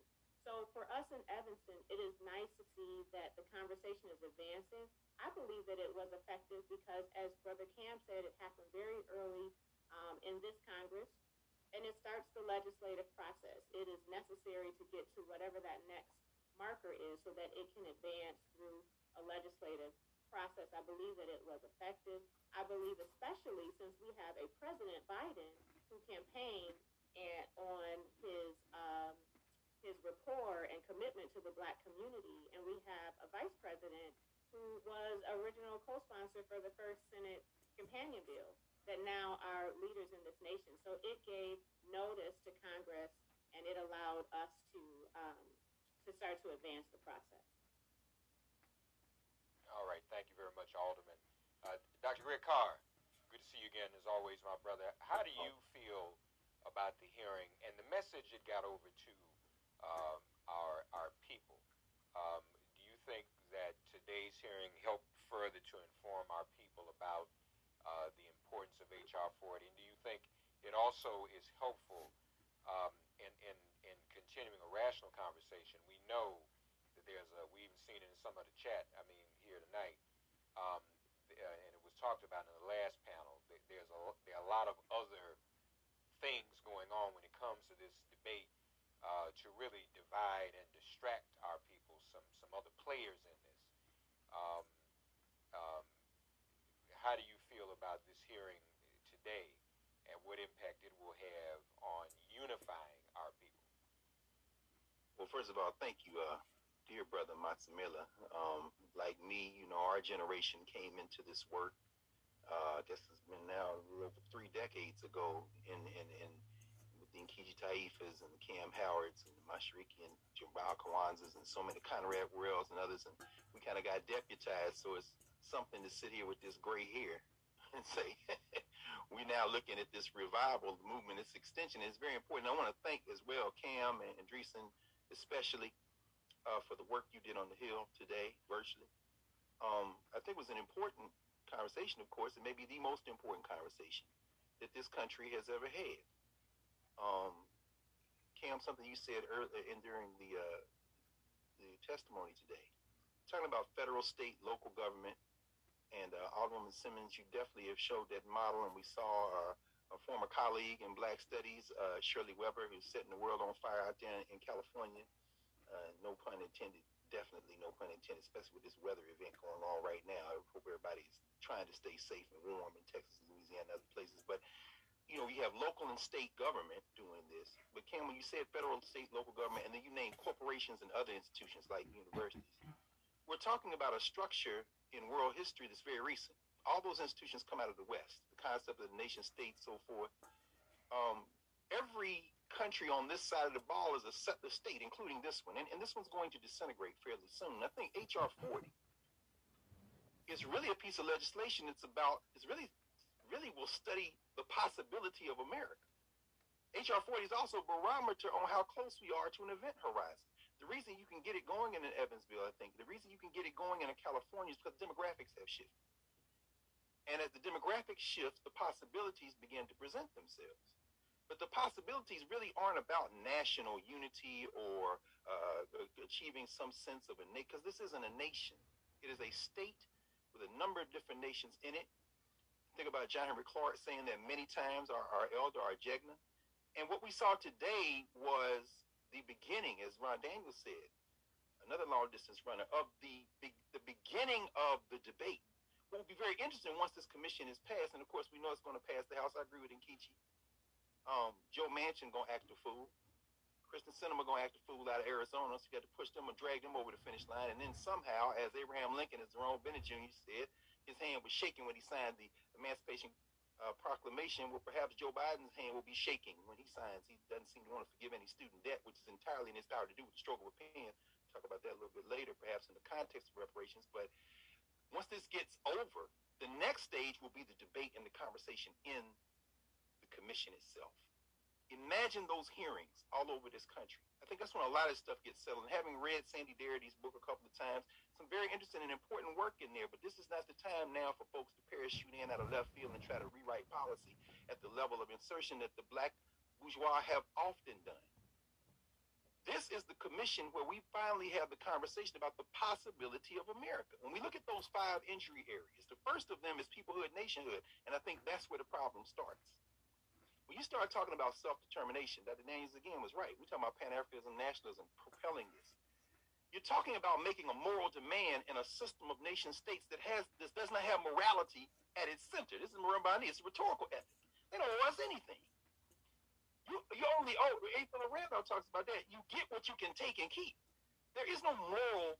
J: So for us in Evanston, it is nice to see that the conversation is advancing. I believe that it was effective because, as Brother Kamm said, it happened very early um, in this Congress, and it starts the legislative process. It is necessary to get to whatever that next marker is so that it can advance through a legislative process. I believe that it was effective. I believe, especially since we have a President Biden who campaigned and on his um, his rapport and commitment to the black community, and we have a vice president who was original co-sponsor for the first Senate companion bill that now are leaders in this nation. So it gave notice to Congress, and it allowed us to um, to start to advance the process.
F: All right, thank you very much, Alderman. Uh, Dr. Greg Carr, good to see you again, as always, my brother. How do you feel about the hearing and the message it got over to um, our our people. Um, do you think that today's hearing helped further to inform our people about uh, the importance of HR 40? And do you think it also is helpful um, in, in, in continuing a rational conversation? We know that there's a, we even seen it in some of the chat, I mean, here tonight, um, uh, and it was talked about in the last panel. There's a, there are a lot of other things going on when it comes to this debate uh, to really divide and distract our people. Some some other players in this. Um, um, how do you about this hearing today, and what impact it will have on unifying our people?
I: Well, first of all, thank you, uh, dear brother Matsamila. Um, like me, you know, our generation came into this work. Uh, I guess it's been now over three decades ago in in in the Nkechi Taifas and Kamm Howards and the Mashariki and Jamal Kawanzas and so many Conrad Worrills and others. And we kind of got deputized. So it's something to sit here with this gray hair and say, we're now looking at this revival movement, this extension is very important. I want to thank as well Kamm and Andreessen, especially uh, for the work you did on the Hill today, virtually. Um, I think it was an important conversation, of course, and maybe the most important conversation that this country has ever had. Um, Kamm, something you said earlier in during the uh, the testimony today, talking about federal, state, local government, and uh, Alderwoman Simmons, you definitely have showed that model, and we saw our, a former colleague in Black Studies, uh, Shirley Weber, who's setting the world on fire out there in, in California. Uh, no pun intended. Definitely no pun intended, especially with this weather event going on right now. I hope everybody's trying to stay safe and warm in Texas, Louisiana, and other places. But you know, you have local and state government doing this. But Kamm, when you said federal, state, local government, and then you name corporations and other institutions like universities, we're talking about a structure in world history that's very recent. All those institutions come out of the West, the concept of the nation state, so forth. Um, every country on this side of the ball is a separate state, including this one. And, and this one's going to disintegrate fairly soon. I think H.R. 40 is really a piece of legislation. It's about, it's really really will study the possibility of America. HR 40 is also a barometer on how close we are to an event horizon. The reason you can get it going in an Evansville, I think, the reason you can get it going in a California is because demographics have shifted. And as the demographics shift, the possibilities begin to present themselves. But the possibilities really aren't about national unity or uh, achieving some sense of a nation, because this isn't a nation. It is a state with a number of different nations in it think about John Henrik Clarke saying that many times our, our elder, our Jegna. And what we saw today was the beginning, as Ron Daniels said, another long distance runner, of the, the beginning of the debate. What will be very interesting once this commission is passed, and of course we know it's going to pass the House. I agree with Nkechi. Um, Joe Manchin going to act a fool. Kyrsten Sinema gonna act a fool out of Arizona, so you got to push them or drag them over the finish line. And then somehow, as Abraham Lincoln, as Lerone Bennett Jr. said, his hand was shaking when he signed the Emancipation uh, Proclamation. Well, perhaps Joe Biden's hand will be shaking when he signs. He doesn't seem to want to forgive any student debt, which is entirely in his power to do with the struggle with pen. Talk about that a little bit later, perhaps in the context of reparations. But once this gets over, the next stage will be the debate and the conversation in the commission itself imagine those hearings all over this country. I think that's when a lot of stuff gets settled. And having read Sandy Darity's book a couple of times, some very interesting and important work in there. But this is not the time now for folks to parachute in out of left field and try to rewrite policy at the level of insertion that the black bourgeois have often done. This is the commission where we finally have the conversation about the possibility of America. When we look at those five injury areas, the first of them is peoplehood, nationhood, and I think that's where the problem starts. When you start talking about self-determination, Dr. Daniels again was right. We're talking about Pan-Africanism, nationalism, propelling this. You're talking about making a moral demand in a system of nation states that has this does not have morality at its center. This is Marimba Ani. It's a rhetorical ethic. They don't owe us anything. You, you only. A. Philip Randolph talks about that. You get what you can take and keep. There is no moral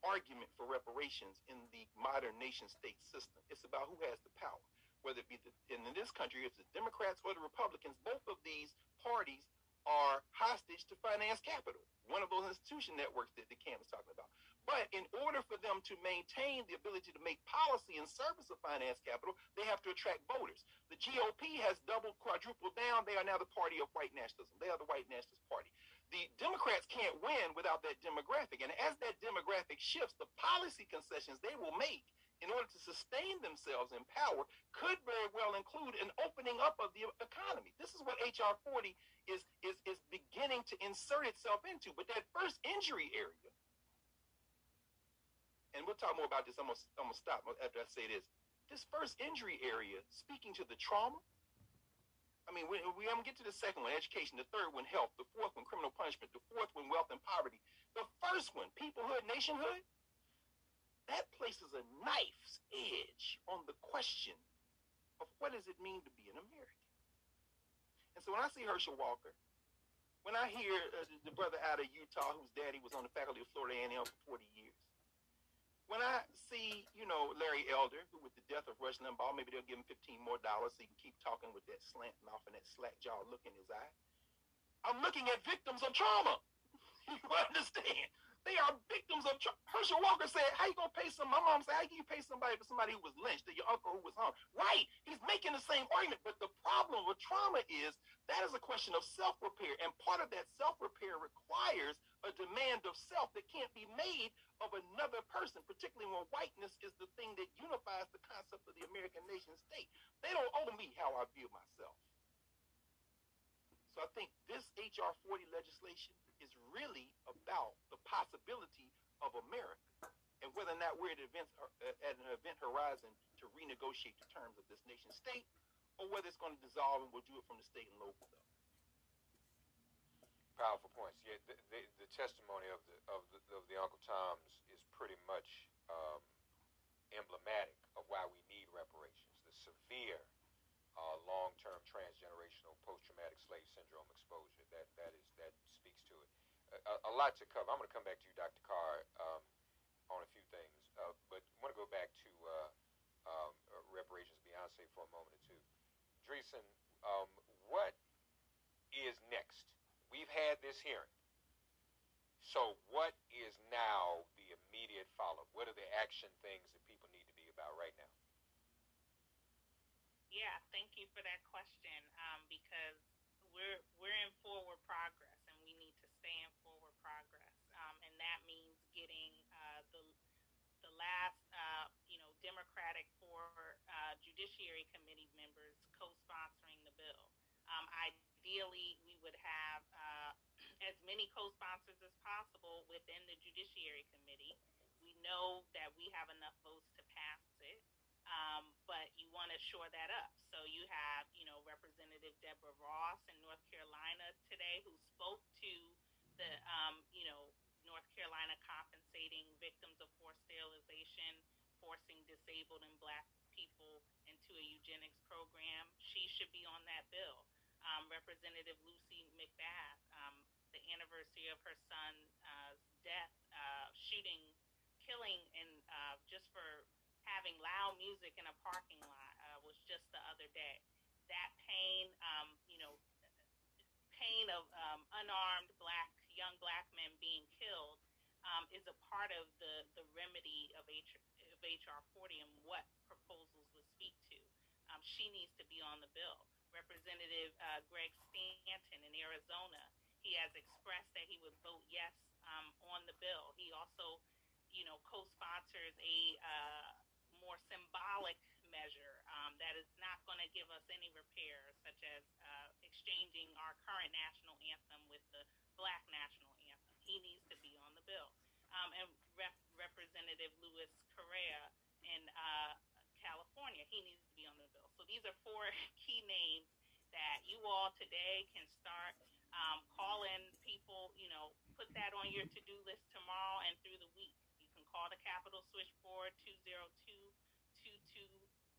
I: argument for reparations in the modern nation state system. It's about who has the power whether it be the, in this country, it's the Democrats or the Republicans, both of these parties are hostage to finance capital, one of those institution networks that the Kamm is talking about. But in order for them to maintain the ability to make policy in service of finance capital, they have to attract voters. The GOP has doubled, quadrupled down. They are now the party of white nationalism. They are the white nationalist party. The Democrats can't win without that demographic. And as that demographic shifts, the policy concessions they will make in order to sustain themselves in power could very well include an opening up of the economy. This is what HR 40 is, is, is beginning to insert itself into. But that first injury area, and we'll talk more about this, I'm going to stop after I say this. This first injury area, speaking to the trauma, I mean, we, we I'm get to the second one, education, the third one, health, the fourth one, criminal punishment, the fourth one, wealth and poverty. The first one, peoplehood, nationhood, that places a knife's edge on the question of what does it mean to be an American. And so when I see Herschel Walker, when I hear uh, the brother out of Utah whose daddy was on the faculty of Florida A&M for 40 years, when I see, you know, Larry Elder, who with the death of Rush Limbaugh, maybe they'll give him 15 more dollars so he can keep talking with that slant mouth and that slack jaw look in his eye. I'm looking at victims of trauma. you understand? They are victims of Herschel Walker said, How you gonna pay some my mom said, How can you pay somebody for somebody who was lynched or your uncle who was hung? Right. He's making the same argument. But the problem with trauma is that is a question of self-repair. And part of that self-repair requires a demand of self that can't be made of another person, particularly when whiteness is the thing that unifies the concept of the American nation state. They don't owe me how I view myself. So I think this HR 40 legislation is really about the possibility of America and whether or not we're at, event, uh, at an event horizon to renegotiate the terms of this nation state or whether it's going to dissolve and we'll do it from the state and local level.
F: Powerful points. Yeah, the, the, the testimony of the, of the of the Uncle Tom's is pretty much um, emblematic of why we need reparations. The severe uh, long-term transgenerational post-traumatic slave syndrome exposure that that is that speaks to a, a, lot to cover. I'm going to come back to you, Dr. Carr, um, on a few things, uh, but I want to go back to uh, um, uh, reparations, Beyonce, for a moment or two. Dreisen, um, what is next? We've had this hearing. So, what is now the immediate follow-up? What are the action things that people need to be about right now?
G: Yeah, thank you for that question um, because we're we're in forward progress and we need to stay in forward progress, um, and that means getting uh, the the last, uh, you know, Democratic for uh, Judiciary Committee members co-sponsoring the bill. Um, ideally, we would have uh, as many co-sponsors as possible within the Judiciary Committee. We know that we have enough votes to pass um, but you want to shore that up. So you have, you know, Representative Deborah Ross in North Carolina today who spoke to the, um, you know, North Carolina compensating victims of forced sterilization, forcing disabled and black people into a eugenics program. She should be on that bill. Um, Representative Lucy McBath um, the anniversary of her son's uh, death, uh, shooting, killing, and uh, just for having loud music in a parking lot uh, was just the other day. That pain, um, you know, pain of um, unarmed black young black men being killed um, is a part of the, the remedy of, H, of HR 40 and what proposals would speak to. Um, she needs to be on the bill. Representative uh, Greg Stanton in Arizona, he has expressed that he would vote yes um, on the bill. He also, you know, co-sponsors a uh, more symbolic measure um, that is not going to give us any repair, such as uh, exchanging our current national anthem with the black national anthem. He needs to be on the bill. Um, and Rep- Representative Luis Correa in uh, California, he needs to be on the bill. So these are four key names that you all today can start um, calling people, you know, put that on your to-do list tomorrow and through the week. You can call the Capitol Switchboard 202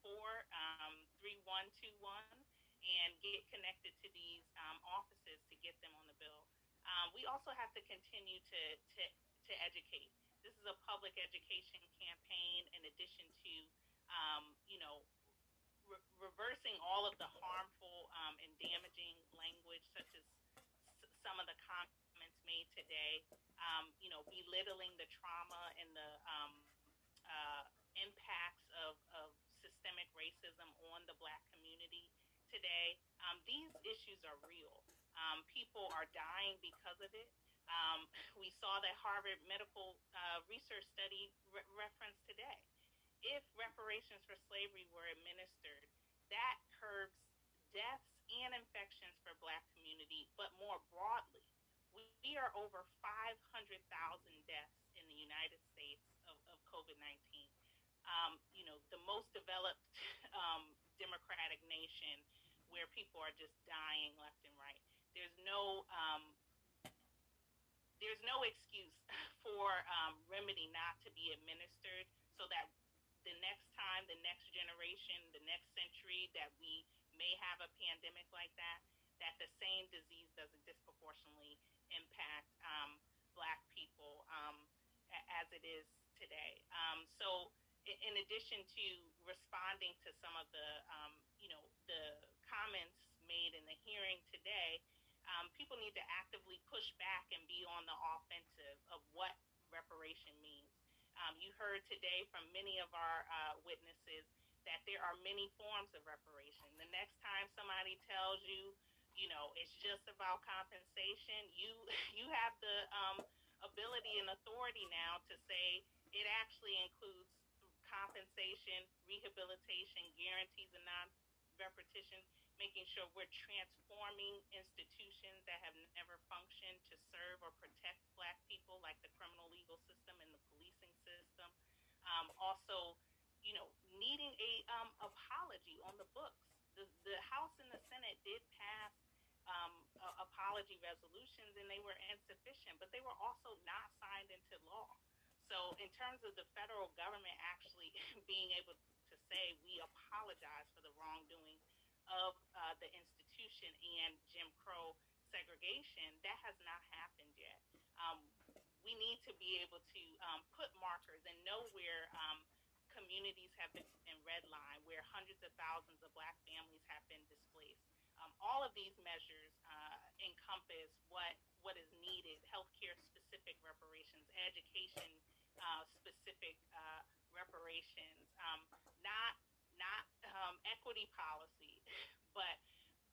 G: um, 3121 and get connected to these um, offices to get them on the bill. Um, we also have to continue to, to, to educate. This is a public education campaign in addition to, um, you know, re- reversing all of the harmful um, and damaging language such as s- some of the comments made today, um, you know, belittling the trauma and the uh, impacts of, of systemic racism on the black community today. Um, these issues are real. Um, people are dying because of it. Um, we saw that Harvard Medical uh, Research Study re- referenced today. If reparations for slavery were administered, that curbs deaths and infections for black community, but more broadly, we, are over 500,000 deaths in the United States of, of COVID 19. Um, you know, the most developed um, nation where people are just dying left and right. There's no um, there's no excuse for um, remedy not to be administered so that the next time, the next generation, the next century that we may have a pandemic like that, that the same disease doesn't disproportionately impact um, black people um, as it is today. Um, so, in, addition to responding to some of the, um, the comments made in the hearing today, um, people need to actively push back and be on the offensive of what reparation means. Um, you heard today from many of our uh, witnesses that there are many forms of reparation. The next time somebody tells you, you know, it's just about compensation, you you have the um, ability and authority now to say it actually includes compensation, rehabilitation, guarantees of non-repetition, making sure we're transforming institutions that have never functioned to serve or protect Black people, like the criminal legal system and the policing system. Um, also, you know, needing a um, apology on the books. The, the House and the Senate did pass um, uh, apology resolutions, and they were insufficient, but they were also not signed into law. So, in terms of the federal government actually being able say we apologize for the wrongdoing of uh, the institution and Jim Crow segregation, that has not happened yet. Um, we need to be able to um, put markers and know where um, communities have been in redline, where hundreds of thousands of black families have been displaced. Um, all of these measures uh, encompass what what is needed: healthcare specific reparations, education uh, specific uh, reparations, um, not not um, equity policy, but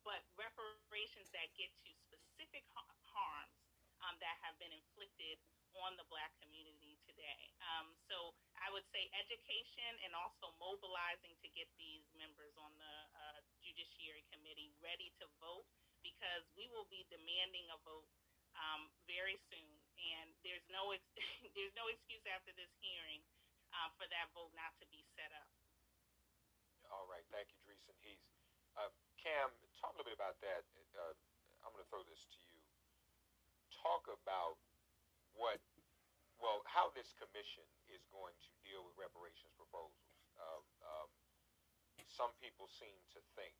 G: but reparations that get to specific harms um, that have been inflicted on the black community today. Um, so I would say education and also mobilizing to get these members on the uh, Judiciary Committee ready to vote because we will be demanding a vote um, very soon, and there's no ex- there's no excuse after this hearing uh, for that vote not to be set up.
F: All right, thank you, Dreisen Heath. Uh, Kamm, talk a little bit about that. Uh, I'm going to throw this to you. Talk about what, well, how this commission is going to deal with reparations proposals. Uh, um, some people seem to think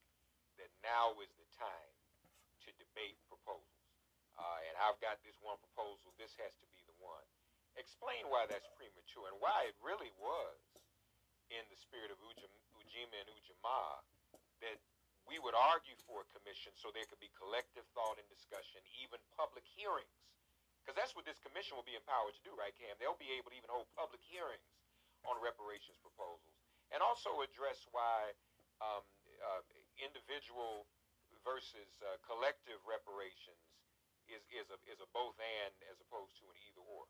F: that now is the time to debate proposals. uh, and I've got this one proposal. This has to be the one. Explain why that's premature and why it really was in the spirit of Ujima and Ujamaa that we would argue for a commission so there could be collective thought and discussion, even public hearings. Because that's what this commission will be empowered to do, right, Kamm? They'll be able to even hold public hearings on reparations proposals and also address why um, uh, individual versus uh, collective reparations is, is, a, is a both and as opposed to an either or.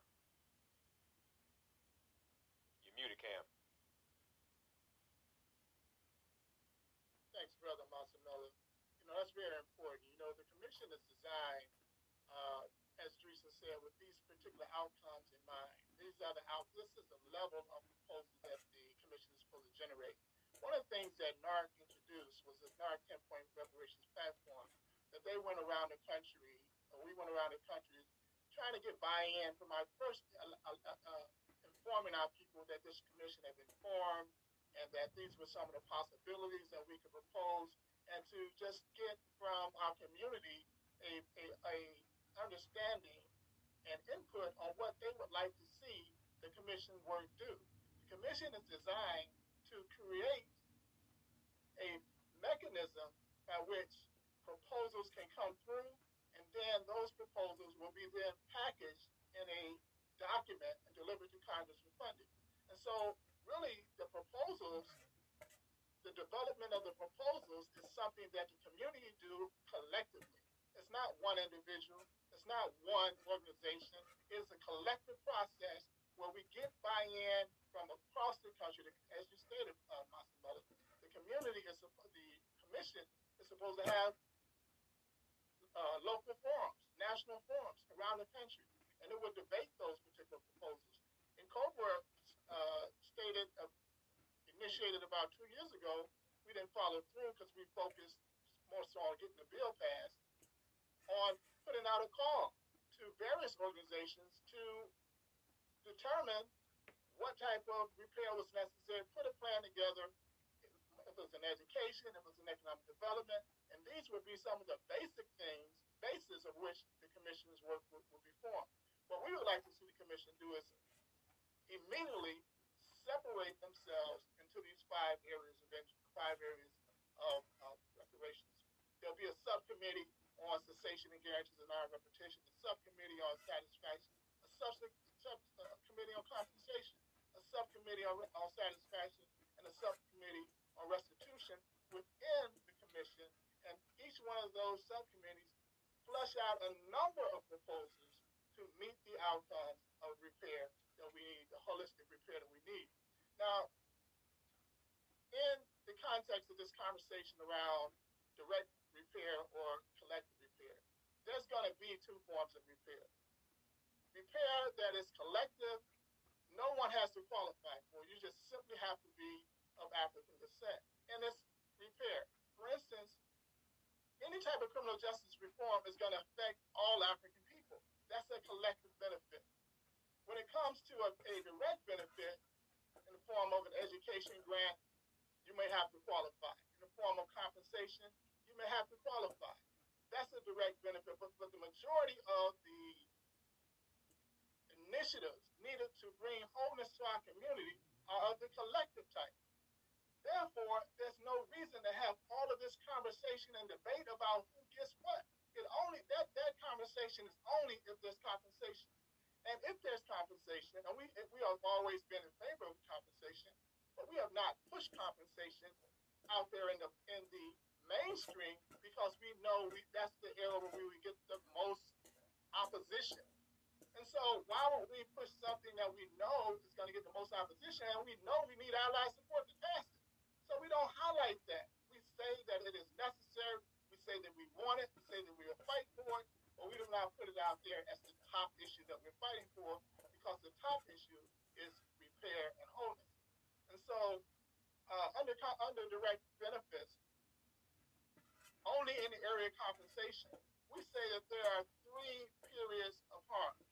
F: You're muted, Kamm.
H: Thanks, Brother Masamela. You know, that's very important. You know, the commission is designed, uh, as Teresa said, with these particular outcomes in mind. These are the out. This is the level of proposals that the commission is supposed to generate. One of the things that NAARC introduced was the NAARC 10-point reparations platform that they went around the country, or we went around the country, trying to get buy-in from our first, uh, uh, uh, informing our people that this commission had been formed, and that these were some of the possibilities that we could propose, and to just get from our community a, a, a understanding and input on what they would like to see the commission work do. The commission is designed to create a mechanism by which proposals can come through, and then those proposals will be then packaged in a document and delivered to Congress for funding. And so really the proposals, the development of the proposals is something that the community do collectively. It's not one individual. It's not one organization. It's a collective process where we get buy-in from across the country. As you stated, uh, Master the community is the commission is supposed to have uh, local forums, national forums around the country, and it would debate those particular proposals. N'COBRA, uh, stated, uh, initiated about two years ago, we didn't follow through because we focused more so on getting the bill passed, on putting out a call to various organizations to determine what type of repair was necessary, put a plan together, if it was an education, if it was an economic development, and these would be some of the basic things, basis of which the commission's work would, would be formed. What we would like to the commission do is immediately separate themselves into these five areas of five areas of, of reparations. There'll be a subcommittee on cessation and guarantees of non-repetition, a subcommittee on satisfaction, a subcommittee uh, on compensation, a subcommittee on, on satisfaction, and a subcommittee on restitution within the commission. And each one of those subcommittees flush out a number of proposals to meet the outcomes of repair that we need, the holistic repair that we need. Now, in the context of this conversation around direct repair or collective repair, there's going to be two forms of repair. Repair that is collective, no one has to qualify for. You just simply have to be of African descent. And it's repair. For instance, any type of criminal justice reform is going to affect all African. That's a collective benefit. When it comes to a, a direct benefit in the form of an education grant, you may have to qualify. In the form of compensation, you may have to qualify. That's a direct benefit, but, but the majority of the initiatives needed to bring wholeness to our community are of the collective type. Therefore, there's no reason to have all of this conversation and debate about who gets what. It only that that conversation is only if there's compensation. And if there's compensation, and we we have always been in favor of compensation, but we have not pushed compensation out there in the in the mainstream because we know we, that's the area where we get the most opposition. And so why would we push something that we know is going to get the most opposition and we know we need allied support to pass it? So we don't highlight that. We say that it is necessary. Say that we want it. Say that we will fight for it but we do not put it out there as the top issue that we're fighting for because the top issue is repair and wholeness. And so, uh, under under direct benefits, only in the area of compensation, we say that there are three periods of harms.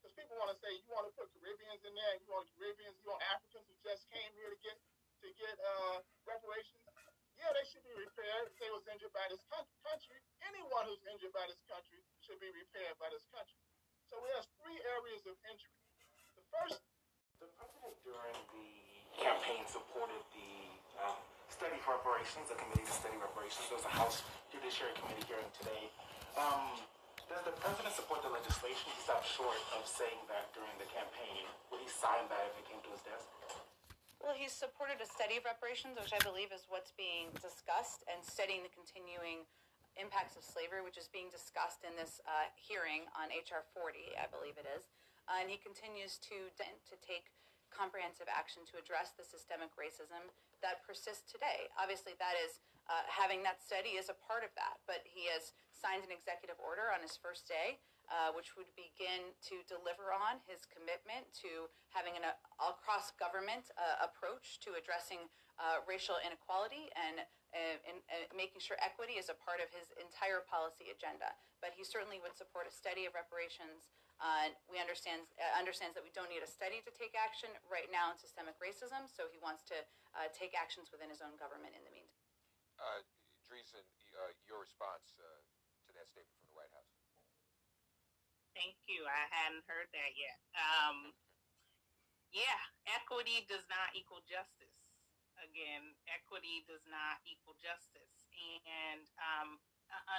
H: Because people want to say you want to put Caribbeans in there, you want Caribbeans, you want Africans who just came here to get to get uh, reparations yeah, they should be repaired if they was injured by this country. Anyone who's injured by this country should be repaired by this country. So we have three areas of injury. The first,
K: the president during the campaign supported the uh, study reparations, the committee to study reparations. There's a House Judiciary Committee hearing today. Um, does the president support the legislation? He stopped short of saying that during the campaign. Would he sign that if it came to his desk?
L: Well, he's supported a study of reparations, which I believe is what's being discussed, and studying the continuing impacts of slavery, which is being discussed in this uh, hearing on HR 40, I believe it is. Uh, and he continues to to take comprehensive action to address the systemic racism that persists today. Obviously, that is uh, having that study is a part of that, but he has signed an executive order on his first day, uh, which would begin to deliver on his commitment to having an uh, across government uh, approach to addressing uh, racial inequality and, and, and making sure equity is a part of his entire policy agenda. But he certainly would support a study of reparations uh, we understand uh, understands that we don't need a study to take action right now on systemic racism, so he wants to uh, take actions within his own government in the meantime.
F: Uh, Dreisen, uh, your response uh, to that statement from the White House.
G: Thank you. I hadn't heard that yet. Um, yeah, equity does not equal justice. Again, equity does not equal justice, and um,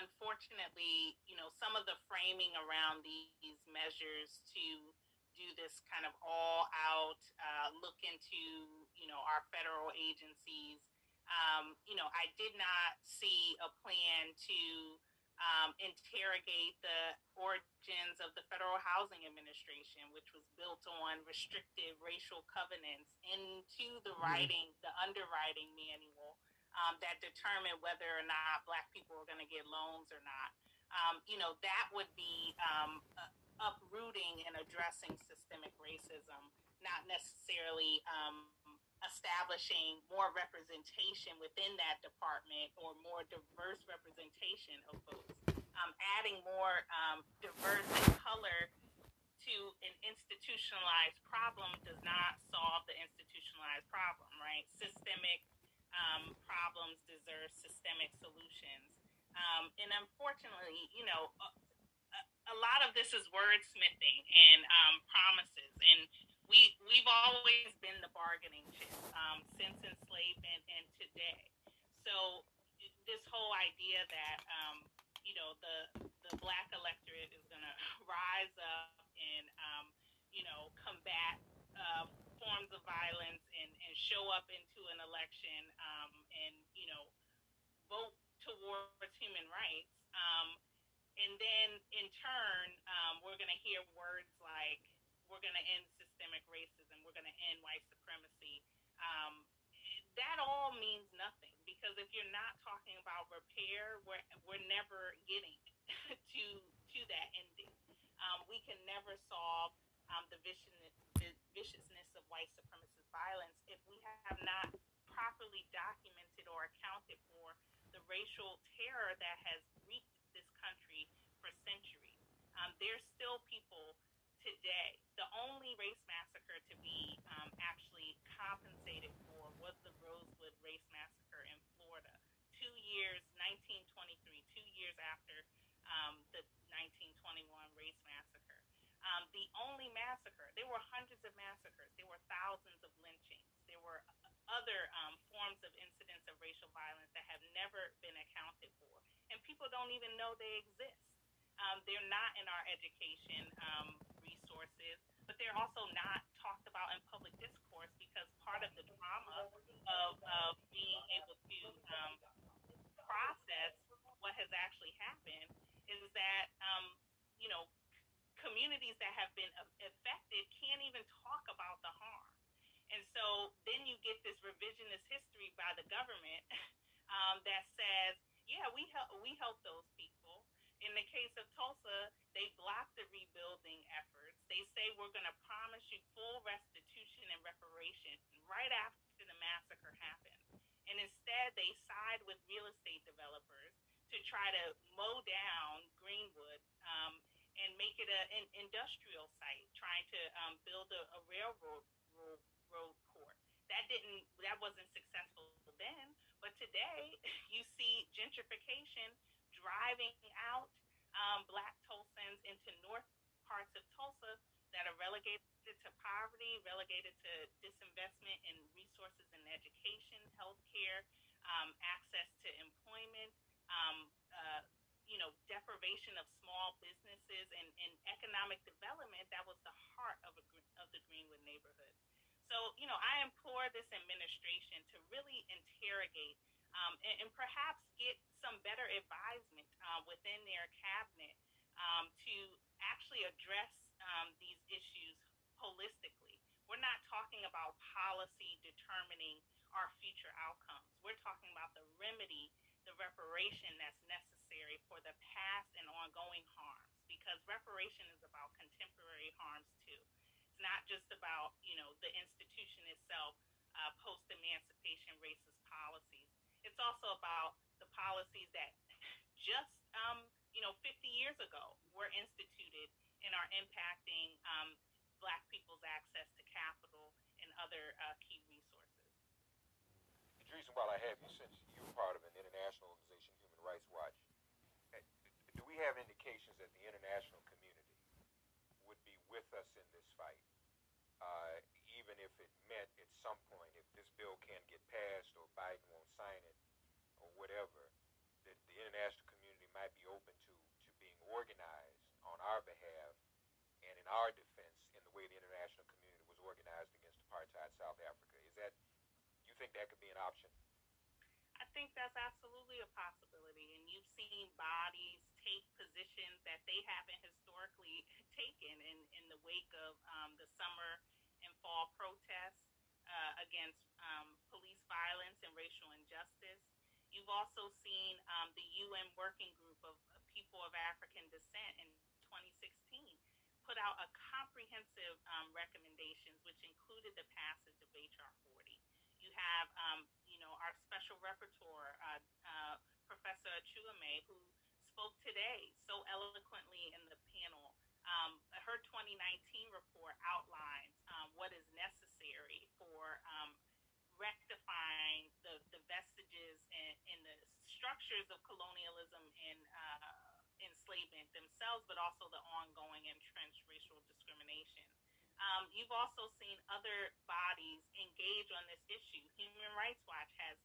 G: unfortunately, you know, some of the framing around these measures to do this kind of all out uh, look into, you know, our federal agencies. Um, you know, I did not see a plan to um, interrogate the origins of the Federal Housing Administration, which was built on restrictive racial covenants, into the mm-hmm. writing, the underwriting manual um, that determine whether or not black people are going to get loans or not. Um, you know, that would be um, uh, uprooting and addressing systemic racism, not necessarily um, establishing more representation within that department or more diverse representation of folks. Um, adding more um, diverse and color to an institutionalized problem does not solve the institutionalized problem, right? Systemic um, problems deserve systemic solutions. Um, and unfortunately, you know, a, a, lot of this is wordsmithing and um, promises. And we, we've always been the bargaining chip um, since enslavement and today. So this whole idea that, um, you know, the, the black electorate is going to rise up and, um, you know, combat uh, forms of violence and, and show up into an election um, and, you know, vote towards human rights. Um, and then in turn, um, we're going to hear words like, we're going to end systemic racism, we're going to end white supremacy. Um, that means nothing because if you're not talking about repair, we're, we're never getting to to that ending. Um, we can never solve um, the viciousness, the viciousness of white supremacist violence if we have not properly documented or accounted for the racial terror that has wreaked this country for centuries. Um, there's still people today. The only race massacre to be um, actually compensated for was the Rosewood race massacre in Florida. Two years, 1923, two years after um, the 1921 race massacre. Um, the only massacre, there were hundreds of massacres, there were thousands of lynchings, there were other um, forms of incidents of racial violence that have never been accounted for. And people don't even know they exist. Um, they're not in our education um, resources, but they're also not talked about in public discourse because part of the drama of, of being able to um, process what has actually happened is that, um, you know, communities that have been affected can't even talk about the harm. And so then you get this revisionist history by the government um, that says, yeah, we help we help those people. In the case of Tulsa, they blocked the rebuilding efforts. They say we're going to promise you full restitution and reparation right after the massacre happened. And instead, they side with real estate developers to try to mow down Greenwood um, and make it a, an industrial site, trying to um, build a, a railroad road, court. That didn't, that wasn't successful then, but today you see gentrification driving out um, black Tulsans into north parts of Tulsa that are relegated to poverty, relegated to disinvestment in resources in education, healthcare, um, access to employment, um, uh, you know, deprivation of small businesses and, and economic development that was the heart of, a, of the Greenwood neighborhood. So, you know, I implore this administration to really interrogate um, and, and, perhaps get some better advisement uh, within their cabinet um, to actually address um, these issues holistically. We're not talking about policy determining our future outcomes. We're talking about the remedy, the reparation that's necessary for the past and ongoing harms, because reparation is about contemporary harms too. It's not just about, you know, the institution itself, uh, post emancipation racist policies it's also about the policies that just, um, you know, 50 years ago were instituted and are impacting um, Black people's access to capital and other uh, key resources.
F: Idris, while I have you, since you're part of an international organization, Human Rights Watch, eh, do we have indications that the international community would be with us in this fight? Uh, even if it meant at some point, if this bill can't get passed or Biden won't sign it whatever, that the international community might be open to, to being organized on our behalf and in our defense in the way the international community was organized against apartheid South Africa. Is that, you think that could be an option?
G: I think that's absolutely a possibility. And you've seen bodies take positions that they haven't historically taken in, in the wake of um, the summer and fall protests uh, against um, police violence and racial injustice. You've also seen um, the UN Working Group of, People of African Descent in 2016 put out a comprehensive um, recommendations, which included the passage of HR 40. You have, um, you know, our special rapporteur, uh, uh, Professor Achiume, who spoke today so eloquently in the panel um, her 2019 report outlines um, what is necessary for um, rectifying the, the vestiges structures of colonialism and uh, enslavement themselves, but also the ongoing entrenched racial discrimination. Um, you've also seen other bodies engage on this issue. Human Rights Watch has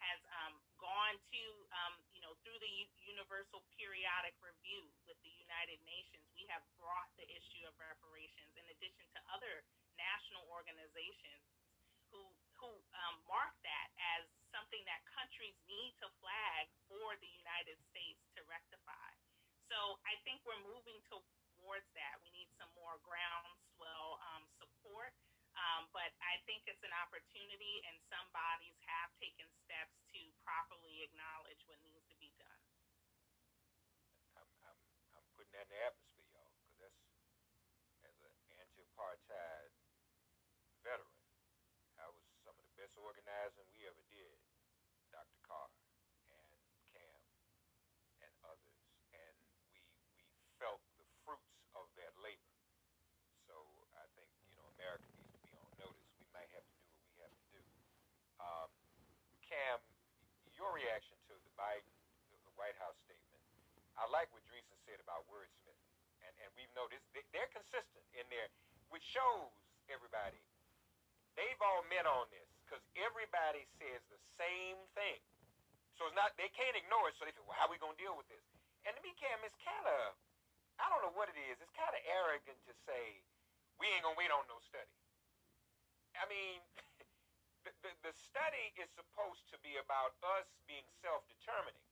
G: has um, gone to, um, you know, through the U- Universal Periodic Review with the United Nations, we have brought the issue of reparations in addition to other national organizations who, who um, mark that as something that countries need to flag for the United States to rectify. So I think we're moving towards that. We need some more groundswell um, support um, but I think it's an opportunity, and some bodies have taken steps to properly acknowledge what needs to be done.
F: I'm, I'm, I'm putting that in the atmosphere, y'all, because that's as an anti-apartheid veteran, I was some of the best organizing we ever did, Dr. Carr and Kamm and others, and we we felt the fruits of that labor. So I think you know America Um, Kamm, your reaction to the Biden, the White House statement. I like what Dreisen said about wordsmithing, noticed they're consistent in there, which shows everybody they've all met on this because everybody says the same thing. So it's not they can't ignore it. So they say, well, how are we gonna deal with this? And to me, Kamm, it's kind of I don't know what it is. It's kind of arrogant to say we ain't gonna wait on no study. I mean, the, the, the study is supposed to be about us being self-determining,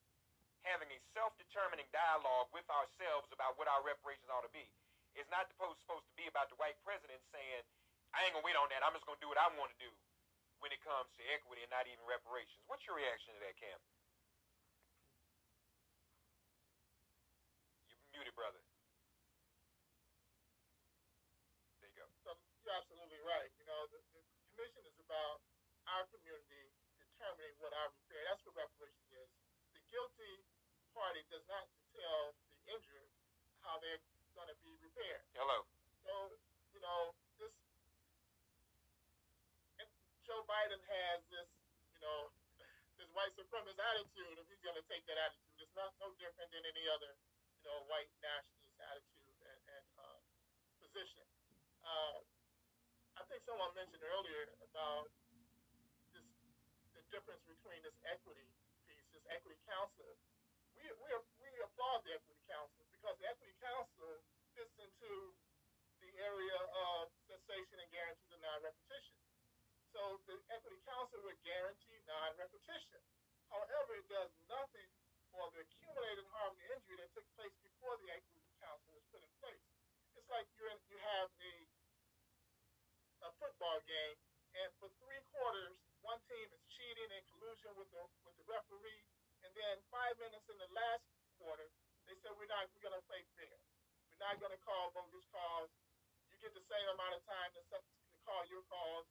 F: having a self-determining dialogue with ourselves about what our reparations ought to be. It's not supposed, to be about the white president saying, I ain't gonna wait on that. I'm just gonna do what I want to do when it comes to equity and not even reparations. What's your reaction to that, Kamm? You muted, brother. There you go.
H: So you're absolutely right. You know, the, the commission is about our community determining what our repair. That's what reparations is. The guilty party does not tell the injured how they're going to be repaired.
F: Hello.
H: So you know this. Joe Biden has this, you know, this white supremacist attitude, and he's going to take that attitude. It's not no different than any other, you know, white nationalist attitude and, and uh, position. Uh, I think someone mentioned earlier about this the difference between this equity piece, this equity council. We, we, we applaud the equity council because the equity council fits into the area of cessation and guarantees of non-repetition. So the equity council would guarantee non-repetition. However, it does nothing for the accumulated harm and injury that took place before the equity council was put in place. It's like in, you have a a football game, and for three quarters, one team is cheating in collusion with the with the referee, and then five minutes in the last quarter, they said we're not we're gonna play fair. We're not gonna call bogus calls. You get the same amount of time to, to call your calls.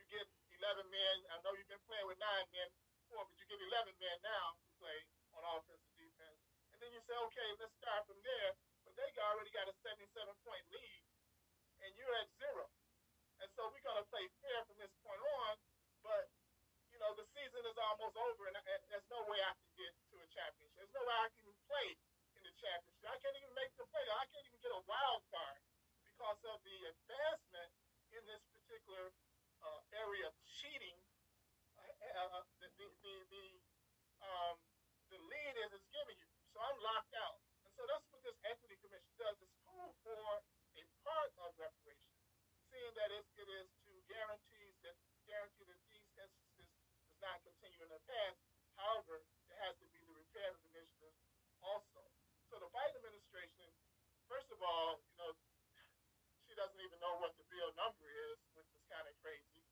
H: You get 11 men. I know you've been playing with nine men before, but you get 11 men now to play on offense and defense. And then you say, okay, let's start from there. But they already got a 77 point lead, and you're at zero. And so we're to play fair from this point on. But, know, the season is almost over, and, and there's no way I can get to a championship. There's no way I can play in the championship. I can't even make the play. I can't even get a wild card because of the advancement in this particular uh, area of cheating. Uh, uh, the, the, the, the, um, the lead is it's giving you. So I'm locked out. And so that's what this equity commission does. It's food for a part of reparation, seeing that it, it is to guarantees that guarantee that not continue in the past. However, there has to be the reparative initiative also. So the Biden administration, first of all, you know, she doesn't even know what the bill number is, which is kind of crazy.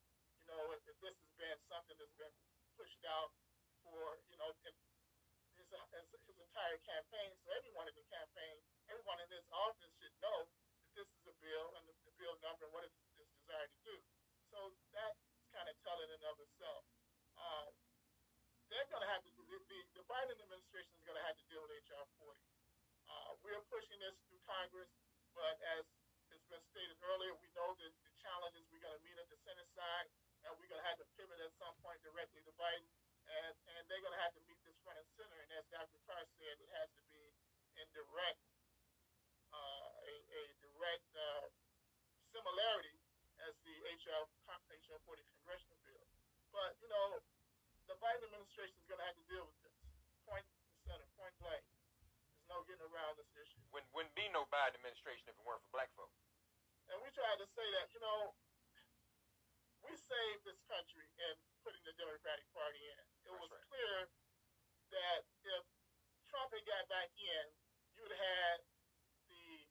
H: You know, if, if this has been something that's been pushed out for, you know, his, his, his entire campaign, so everyone in the campaign, everyone in this office should know that this is a bill and the, the bill number and what it is desired to do. So that's kind of telling in of itself. They're going to have to, the, the, the Biden administration is going to have to deal with HR 40. Uh, we're pushing this through Congress, but as has been stated earlier, we know that the challenges we're going to meet at the Senate side, and we're going to have to pivot at some point directly to Biden, and, and they're going to have to meet this front and center. And as Dr. Carr said, it has to be in direct, uh, a, a direct uh, similarity as the HR, HR 40 congressional bill. But, you know, the Biden administration is going to have to deal with this. Point and center, point blank. There's no getting around this issue.
F: Wouldn't, wouldn't be no Biden administration if it weren't for black folks.
H: And we tried to say that, you know, we saved this country in putting the Democratic Party in. It was
F: right.
H: clear that if Trump had got back in, you would have had the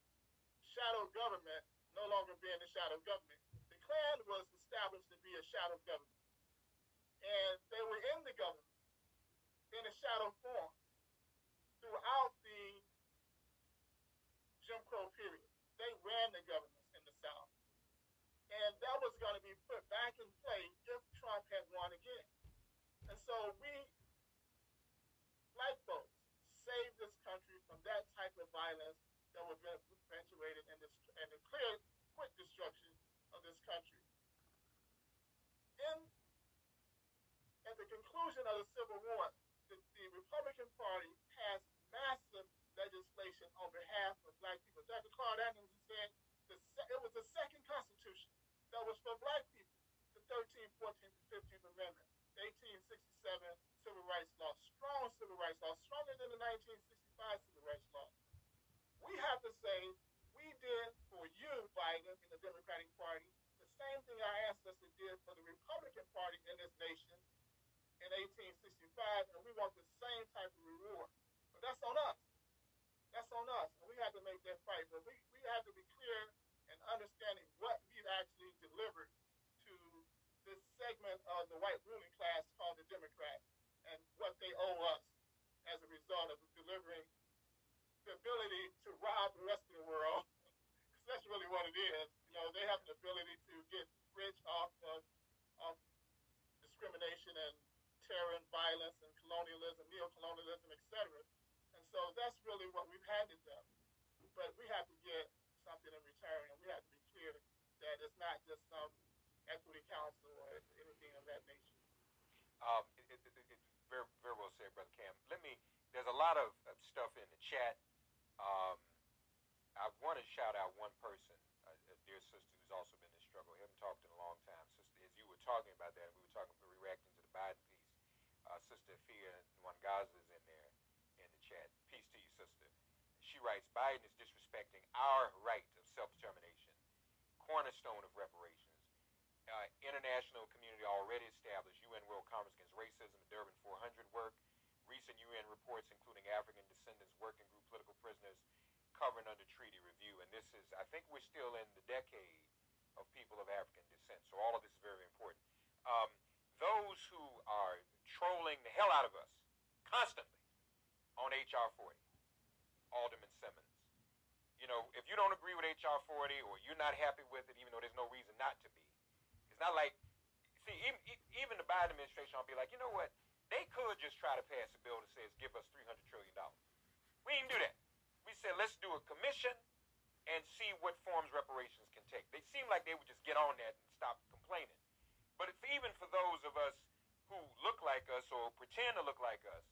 H: shadow government no longer being the shadow government. The Klan was established to be a shadow government. And they were in the government in a shadow form throughout the Jim Crow period. They ran the government in the South. And that was going to be put back in play if Trump had won again. And so we, black folks, saved this country from that type of violence that was perpetuated and, and the clear, quick destruction of this country. In, the conclusion of the Civil War, the, the Republican Party passed massive legislation on behalf of black people. Dr. Claude Anderson said the, it was the second constitution that was for black people. The 13th, 14th, and 15th Amendment, the 1867 Civil Rights Law, strong civil rights law, stronger than the 1965 Civil Rights Law. We have to say, we did for you, Biden, in the Democratic Party, the same thing our ancestors did for the Republican Party in this nation in 1865, and we want the same type of reward. But that's on us. That's on us. And we have to make that fight. But we, we have to be clear and understanding what we've actually delivered to this segment of the white ruling class called the Democrats and what they owe us as a result of delivering the ability to rob the rest of the world. Because that's really what it is. You know, they have an ability to get rich off of, of discrimination and terror and violence and colonialism, neo-colonialism, etc. And so that's really what we've handed them. But we have to get something in return, and we have to be clear that it's not just some equity council or anything of that nature.
F: Um, it, it, it, very, very well said, Brother Kamm. Let me, there's a lot of stuff in the chat. Um, I want to shout out one person, a, a dear sister who's also been in struggle. I haven't talked in a long time. Sister, as you were talking about that, we were talking, were reacting to the Biden piece. Uh, Sister Fia Nwangaza is in there in the chat. Peace to you, sister. She writes, Biden is disrespecting our right of self-determination, cornerstone of reparations. Uh, international community already established UN World Conference Against Racism, and Durban 400 work, recent UN reports including African descendants working group political prisoners covered under treaty review. And this is, I think we're still in the decade of people of African descent. So all of this is very important. Um, those who are trolling the hell out of us constantly on HR 40, Alderman Simmons. You know, if you don't agree with HR 40 or you're not happy with it, even though there's no reason not to be, it's not like, see, even, even the Biden administration will be like, you know what? They could just try to pass a bill that says give us $300 trillion. We didn't do that. We said let's do a commission and see what forms reparations can take. They seem like they would just get on that and stop complaining. But if, even for those of us who look like us or pretend to look like us,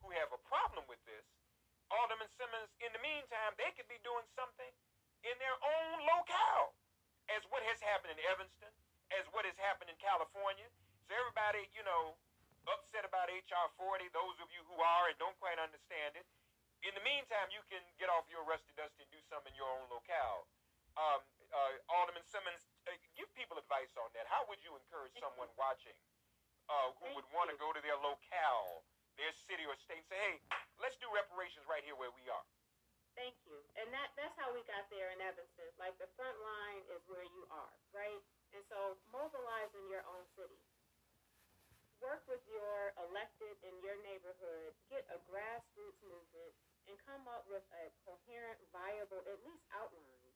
F: who have a problem with this, Alderman Simmons, in the meantime, they could be doing something in their own locale, as what has happened in Evanston, as what has happened in California. So everybody, you know, upset about HR 40, those of you who are and don't quite understand it. In the meantime, you can get off your rusty dust and do something in your own locale. Um, uh, Alderman Simmons, uh, give people advice on that. How would you encourage someone watching uh, who would want to go to their locale, their city or state, and say, hey, let's do reparations right here where we are?
J: Thank you. And that that's how we got there in Evanston. Like the front line is where you are, right? And so mobilize in your own city. Work with your elected in your neighborhood, get a grassroots movement, and come up with a coherent, viable, at least outline,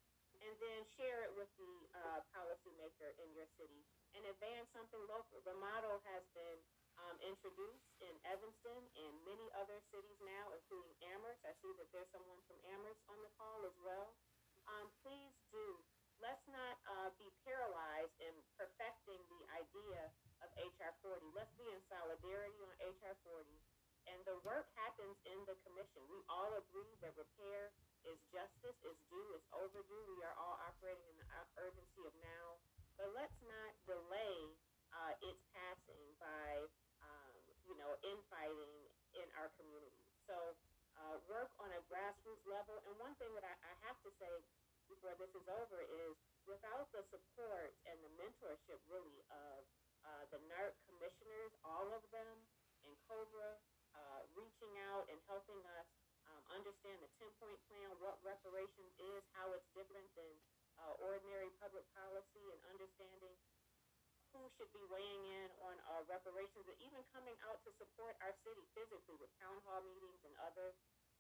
J: and then share it with the uh, policymaker in your city and advance something local. The model has been um, introduced in Evanston and many other cities now, including Amherst. I see that there's someone from Amherst on the call as well. Um, please do. Let's not uh, be paralyzed in perfecting the idea of HR 40. Let's be in solidarity on HR 40. And the work happens in the commission. We all agree that repair is justice, is due, is overdue. We are all operating in the urgency of now. But let's not delay uh, its passing by, um, you know, infighting in our community. So uh, work on a grassroots level. And one thing that I, I have to say before this is over is without the support and the mentorship really of uh, the NAARC commissioners, all of them, and COBRA, uh, reaching out and helping us um, understand the 10-point plan, what reparations is, how it's different than uh, ordinary public policy, and understanding who should be weighing in on uh, reparations, and even coming out to support our city physically with town hall meetings and other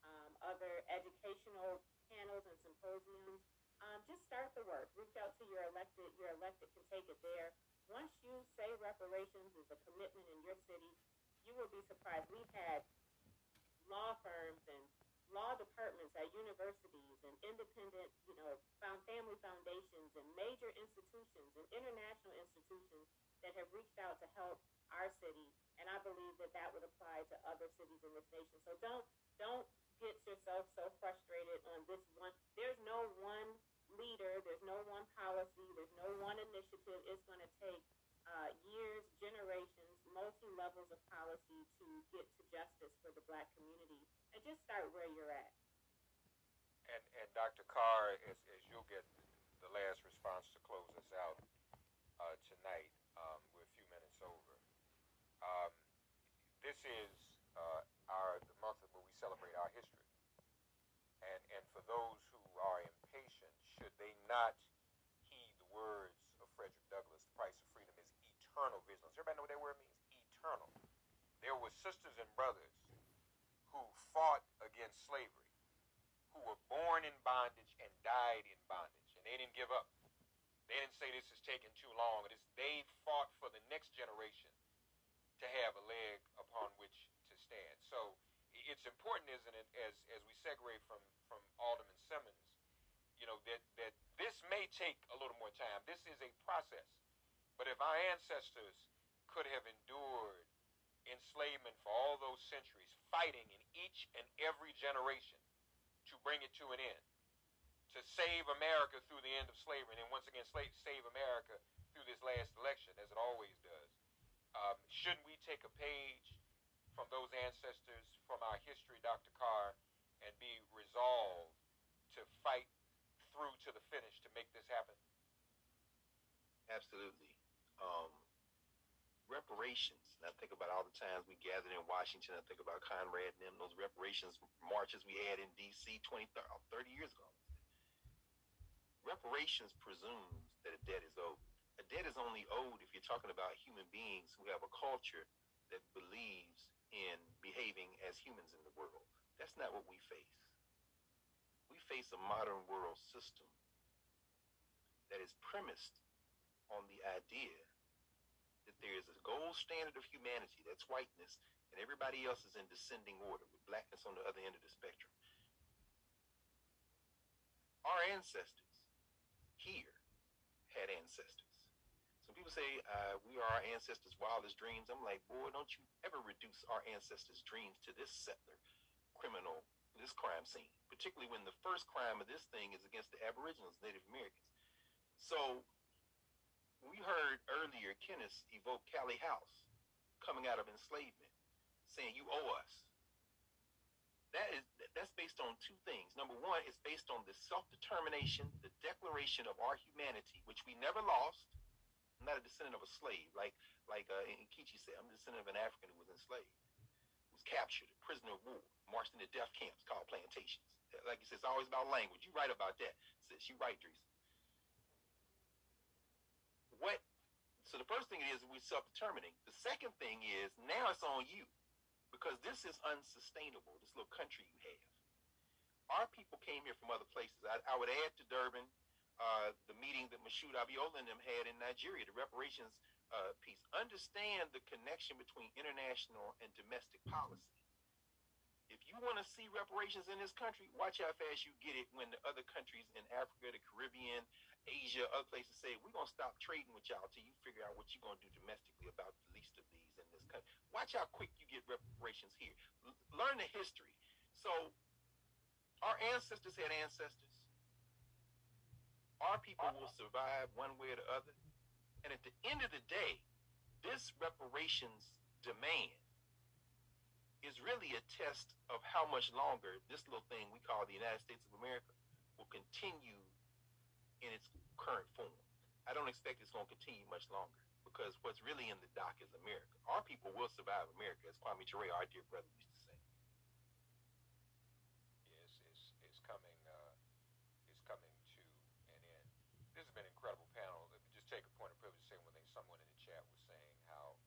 J: um, other educational panels and symposiums. Um, just start the work. Reach out to your elected. Your elected can take it there. Once you say reparations is a commitment in your city, you will be surprised. We've had law firms and law departments at universities and independent, you know, found family foundations and major institutions and international institutions that have reached out to help our city. And I believe that that would apply to other cities in this nation. So don't don't get yourself so frustrated on this one. There's no one leader. There's no one policy. There's no one initiative. It's going to take uh, years, generations, multi levels of policy to get to justice for the black community. And just start where you're at.
F: And, and Dr. Carr, as, as you'll get the last response to close us out uh, tonight, um, we're a few minutes over. Um, this is uh, our the month where we celebrate our history. And, and for those who are impatient, should they not heed the words of Frederick Douglass, the price of freedom is eternal vigilance. Everybody know what that word means? Eternal. There were sisters and brothers who fought against slavery, who were born in bondage and died in bondage, and they didn't give up. They didn't say this is taking too long. It is, they fought for the next generation to have a leg upon which to stand. So it's important, isn't it, as as we segue from from Alderman Simmons, you know that that this may take a little more time. This is a process, but if our ancestors could have endured enslavement for all those centuries, fighting in each and every generation to bring it to an end, to save America through the end of slavery, and then once again save America through this last election, as it always does. Um, shouldn't we take a page from those ancestors, from our history, Dr. Carr, and be resolved to fight through to the finish to make this happen?
I: Absolutely. Um, reparations. And I think about all the times we gathered in Washington. I think about Conrad and them, those reparations marches we had in D.C. 20, 30 years ago. Reparations presumes that a debt is owed. A debt is only owed if you're talking about human beings who have a culture that believes in behaving as humans in the world. That's not what we face. We face a modern world system that is premised on the idea that there is a gold standard of humanity, that's whiteness, and everybody else is in descending order, with blackness on the other end of the spectrum. Our ancestors here had ancestors. Some people say uh, we are our ancestors' wildest dreams. I'm like, boy, don't you ever reduce our ancestors' dreams to this settler, criminal, this crime scene, particularly when the first crime of this thing is against the Aboriginals, Native Americans. So we heard earlier Kenniss evoke Callie House coming out of enslavement, saying you owe us. That is that's based on two things. Number one, it's based on the self-determination, the declaration of our humanity, which we never lost. I'm not a descendant of a slave, like like uh, said. I'm a descendant of an African who was enslaved, was captured, a prisoner of war, marched into death camps called plantations. Like you said, it's always about language. You write about that. Says you write, Dries what so the first thing is we're self-determining. The second thing is now it's on you because this is unsustainable. This little country you have. Our people came here from other places. I, I would add to Durban uh, the meeting that Moshood Abiola and them had in Nigeria, the reparations uh, piece. Understand the connection between international and domestic policy. If you want to see reparations in this country, watch how fast you get it when the other countries in Africa, the Caribbean, Asia, other places say, we're going to stop trading with y'all till you figure out what you're going to do domestically about the least of these in this country. Watch how quick you get reparations here. L- learn the history. So, our ancestors had ancestors. Our people will survive one way or the other. And at the end of the day, this reparations demand is really a test of how much longer this little thing we call the United States of America will continue in its current form. I don't expect it's going to continue much longer because what's really in the dock is America. Our people will survive America, as Kwame Ture, our dear brother, used to say.
F: Yes, it's, it's coming. Uh, it's coming to an end. This has been an incredible panel. Let me just take a point of privilege to say one thing. Someone in the chat was saying how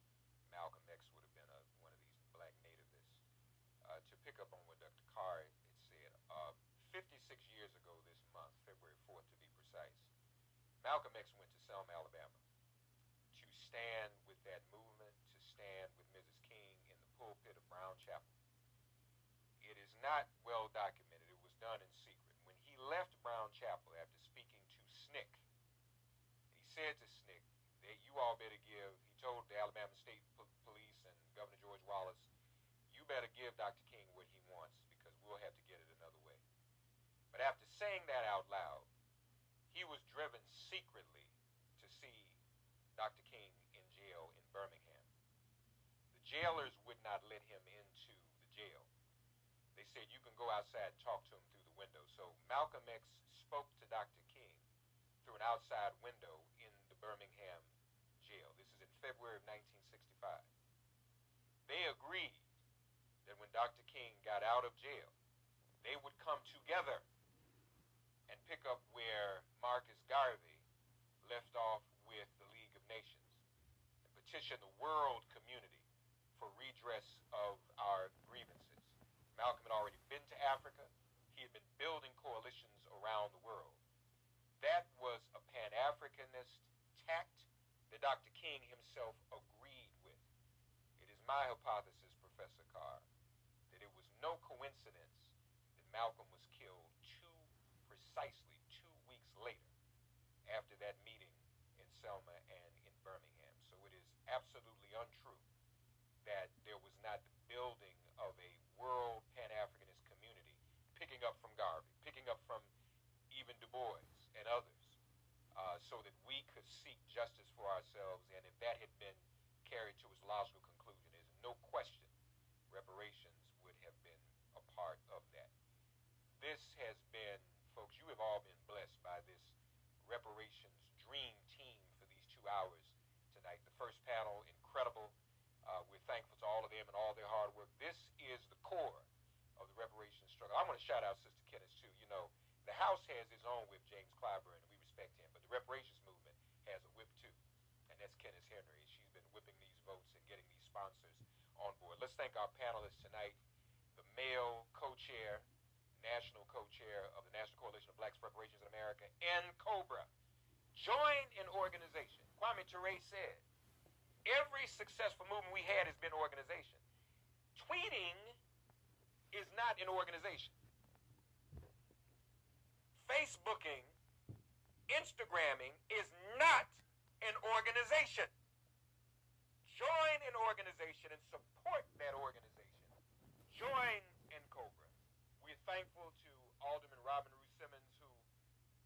F: Malcolm X would have been a, one of these black nativists. Uh, to pick up on what Dr. Carr had said, uh, 56 years ago this month, February 4th to be precise, Malcolm X went to Selma, Alabama to stand with that movement, to stand with Mrs. King in the pulpit of Brown Chapel. It is not well documented. It was done in secret. When he left Brown Chapel after speaking to SNCC, he said to SNCC that you all better give, he told the Alabama State Police and Governor George Wallace, you better give Dr. King what he wants because we'll have to get it another way. But after saying that out loud, he was driven secretly to see Dr. King in jail in Birmingham. The jailers would not let him into the jail. They said you can go outside and talk to him through the window. So Malcolm X spoke to Dr. King through an outside window in the Birmingham jail. This is in February of 1965. They agreed that when Dr. King got out of jail, they would come together pick up where Marcus Garvey left off with the League of Nations and petition the world community for redress of our grievances. Malcolm had already been to Africa. He had been building coalitions around the world. That was a Pan-Africanist tact that Dr. King himself agreed with. It is my hypothesis, Professor Carr, that it was no coincidence that Malcolm was precisely two weeks later after that meeting in Selma and in Birmingham. So it is absolutely untrue that there was not the building of a world Pan-Africanist community, picking up from Garvey, picking up from even Du Bois and others, uh, so that we could seek justice for ourselves. And if that had been carried to its logical conclusion, there's no question have all been blessed by this reparations dream team for these two hours tonight. The first panel, incredible. Uh, we're thankful to all of them and all their hard work. This is the core of the reparations struggle. I want to shout out Sister Kenniss too. You know, the House has its own whip, James Clyburn, and we respect him, but the reparations movement has a whip too, and that's Kenniss Henry. She's been whipping these votes and getting these sponsors on board. Let's thank our panelists tonight. The male co-chair, national co-chair of the National Coalition of Blacks Reparations in America, and Cobra. Join an organization. Kwame Ture said, every successful movement we had has been organization. Tweeting is not an organization. Facebooking, Instagramming is not an organization. Join an organization and support that organization. Join thankful to Alderman Robin Rue Simmons, who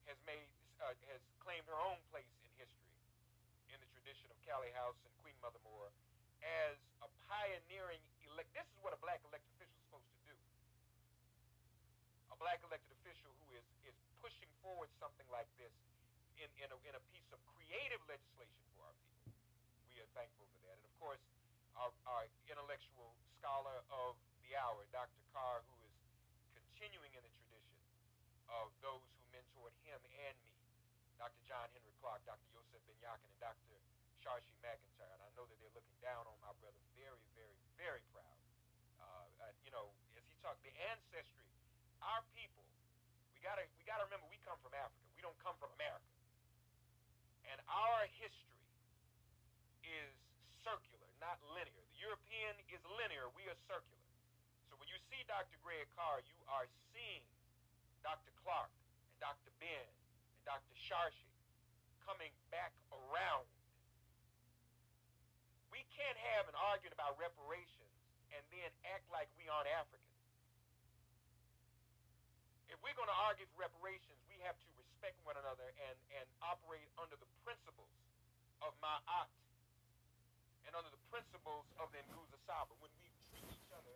F: has made uh, has claimed her own place in history in the tradition of Callie House and Queen Mother Moore as a pioneering elect. This is what a black elected official is supposed to do. A black elected official who is is pushing forward something like this in in a, in a piece of creative legislation for our people. We are thankful for that, and of course, our, our intellectual scholar of the hour, Dr. Carr, who continuing in the tradition of those who mentored him and me. Dr. John Henrik Clarke, Dr. Yosef Ben-Jochannan, and Dr. Charshee McIntyre. And I know that they're looking down on my brother very, very, very proud. Uh, uh, you know, as he talked, the ancestry, our people, we gotta we gotta remember we come from Africa. We don't come from America. And our history is circular, not linear. The European is linear, we are circular. See Dr. Greg Carr, you are seeing Dr. Clarke and Dr. Ben and Dr. Charshee coming back around. We can't have an argument about reparations and then act like we aren't African. If we're going to argue for reparations, we have to respect one another and, and operate under the principles of Ma'at and under the principles of the Nguzo Saba. When we treat each other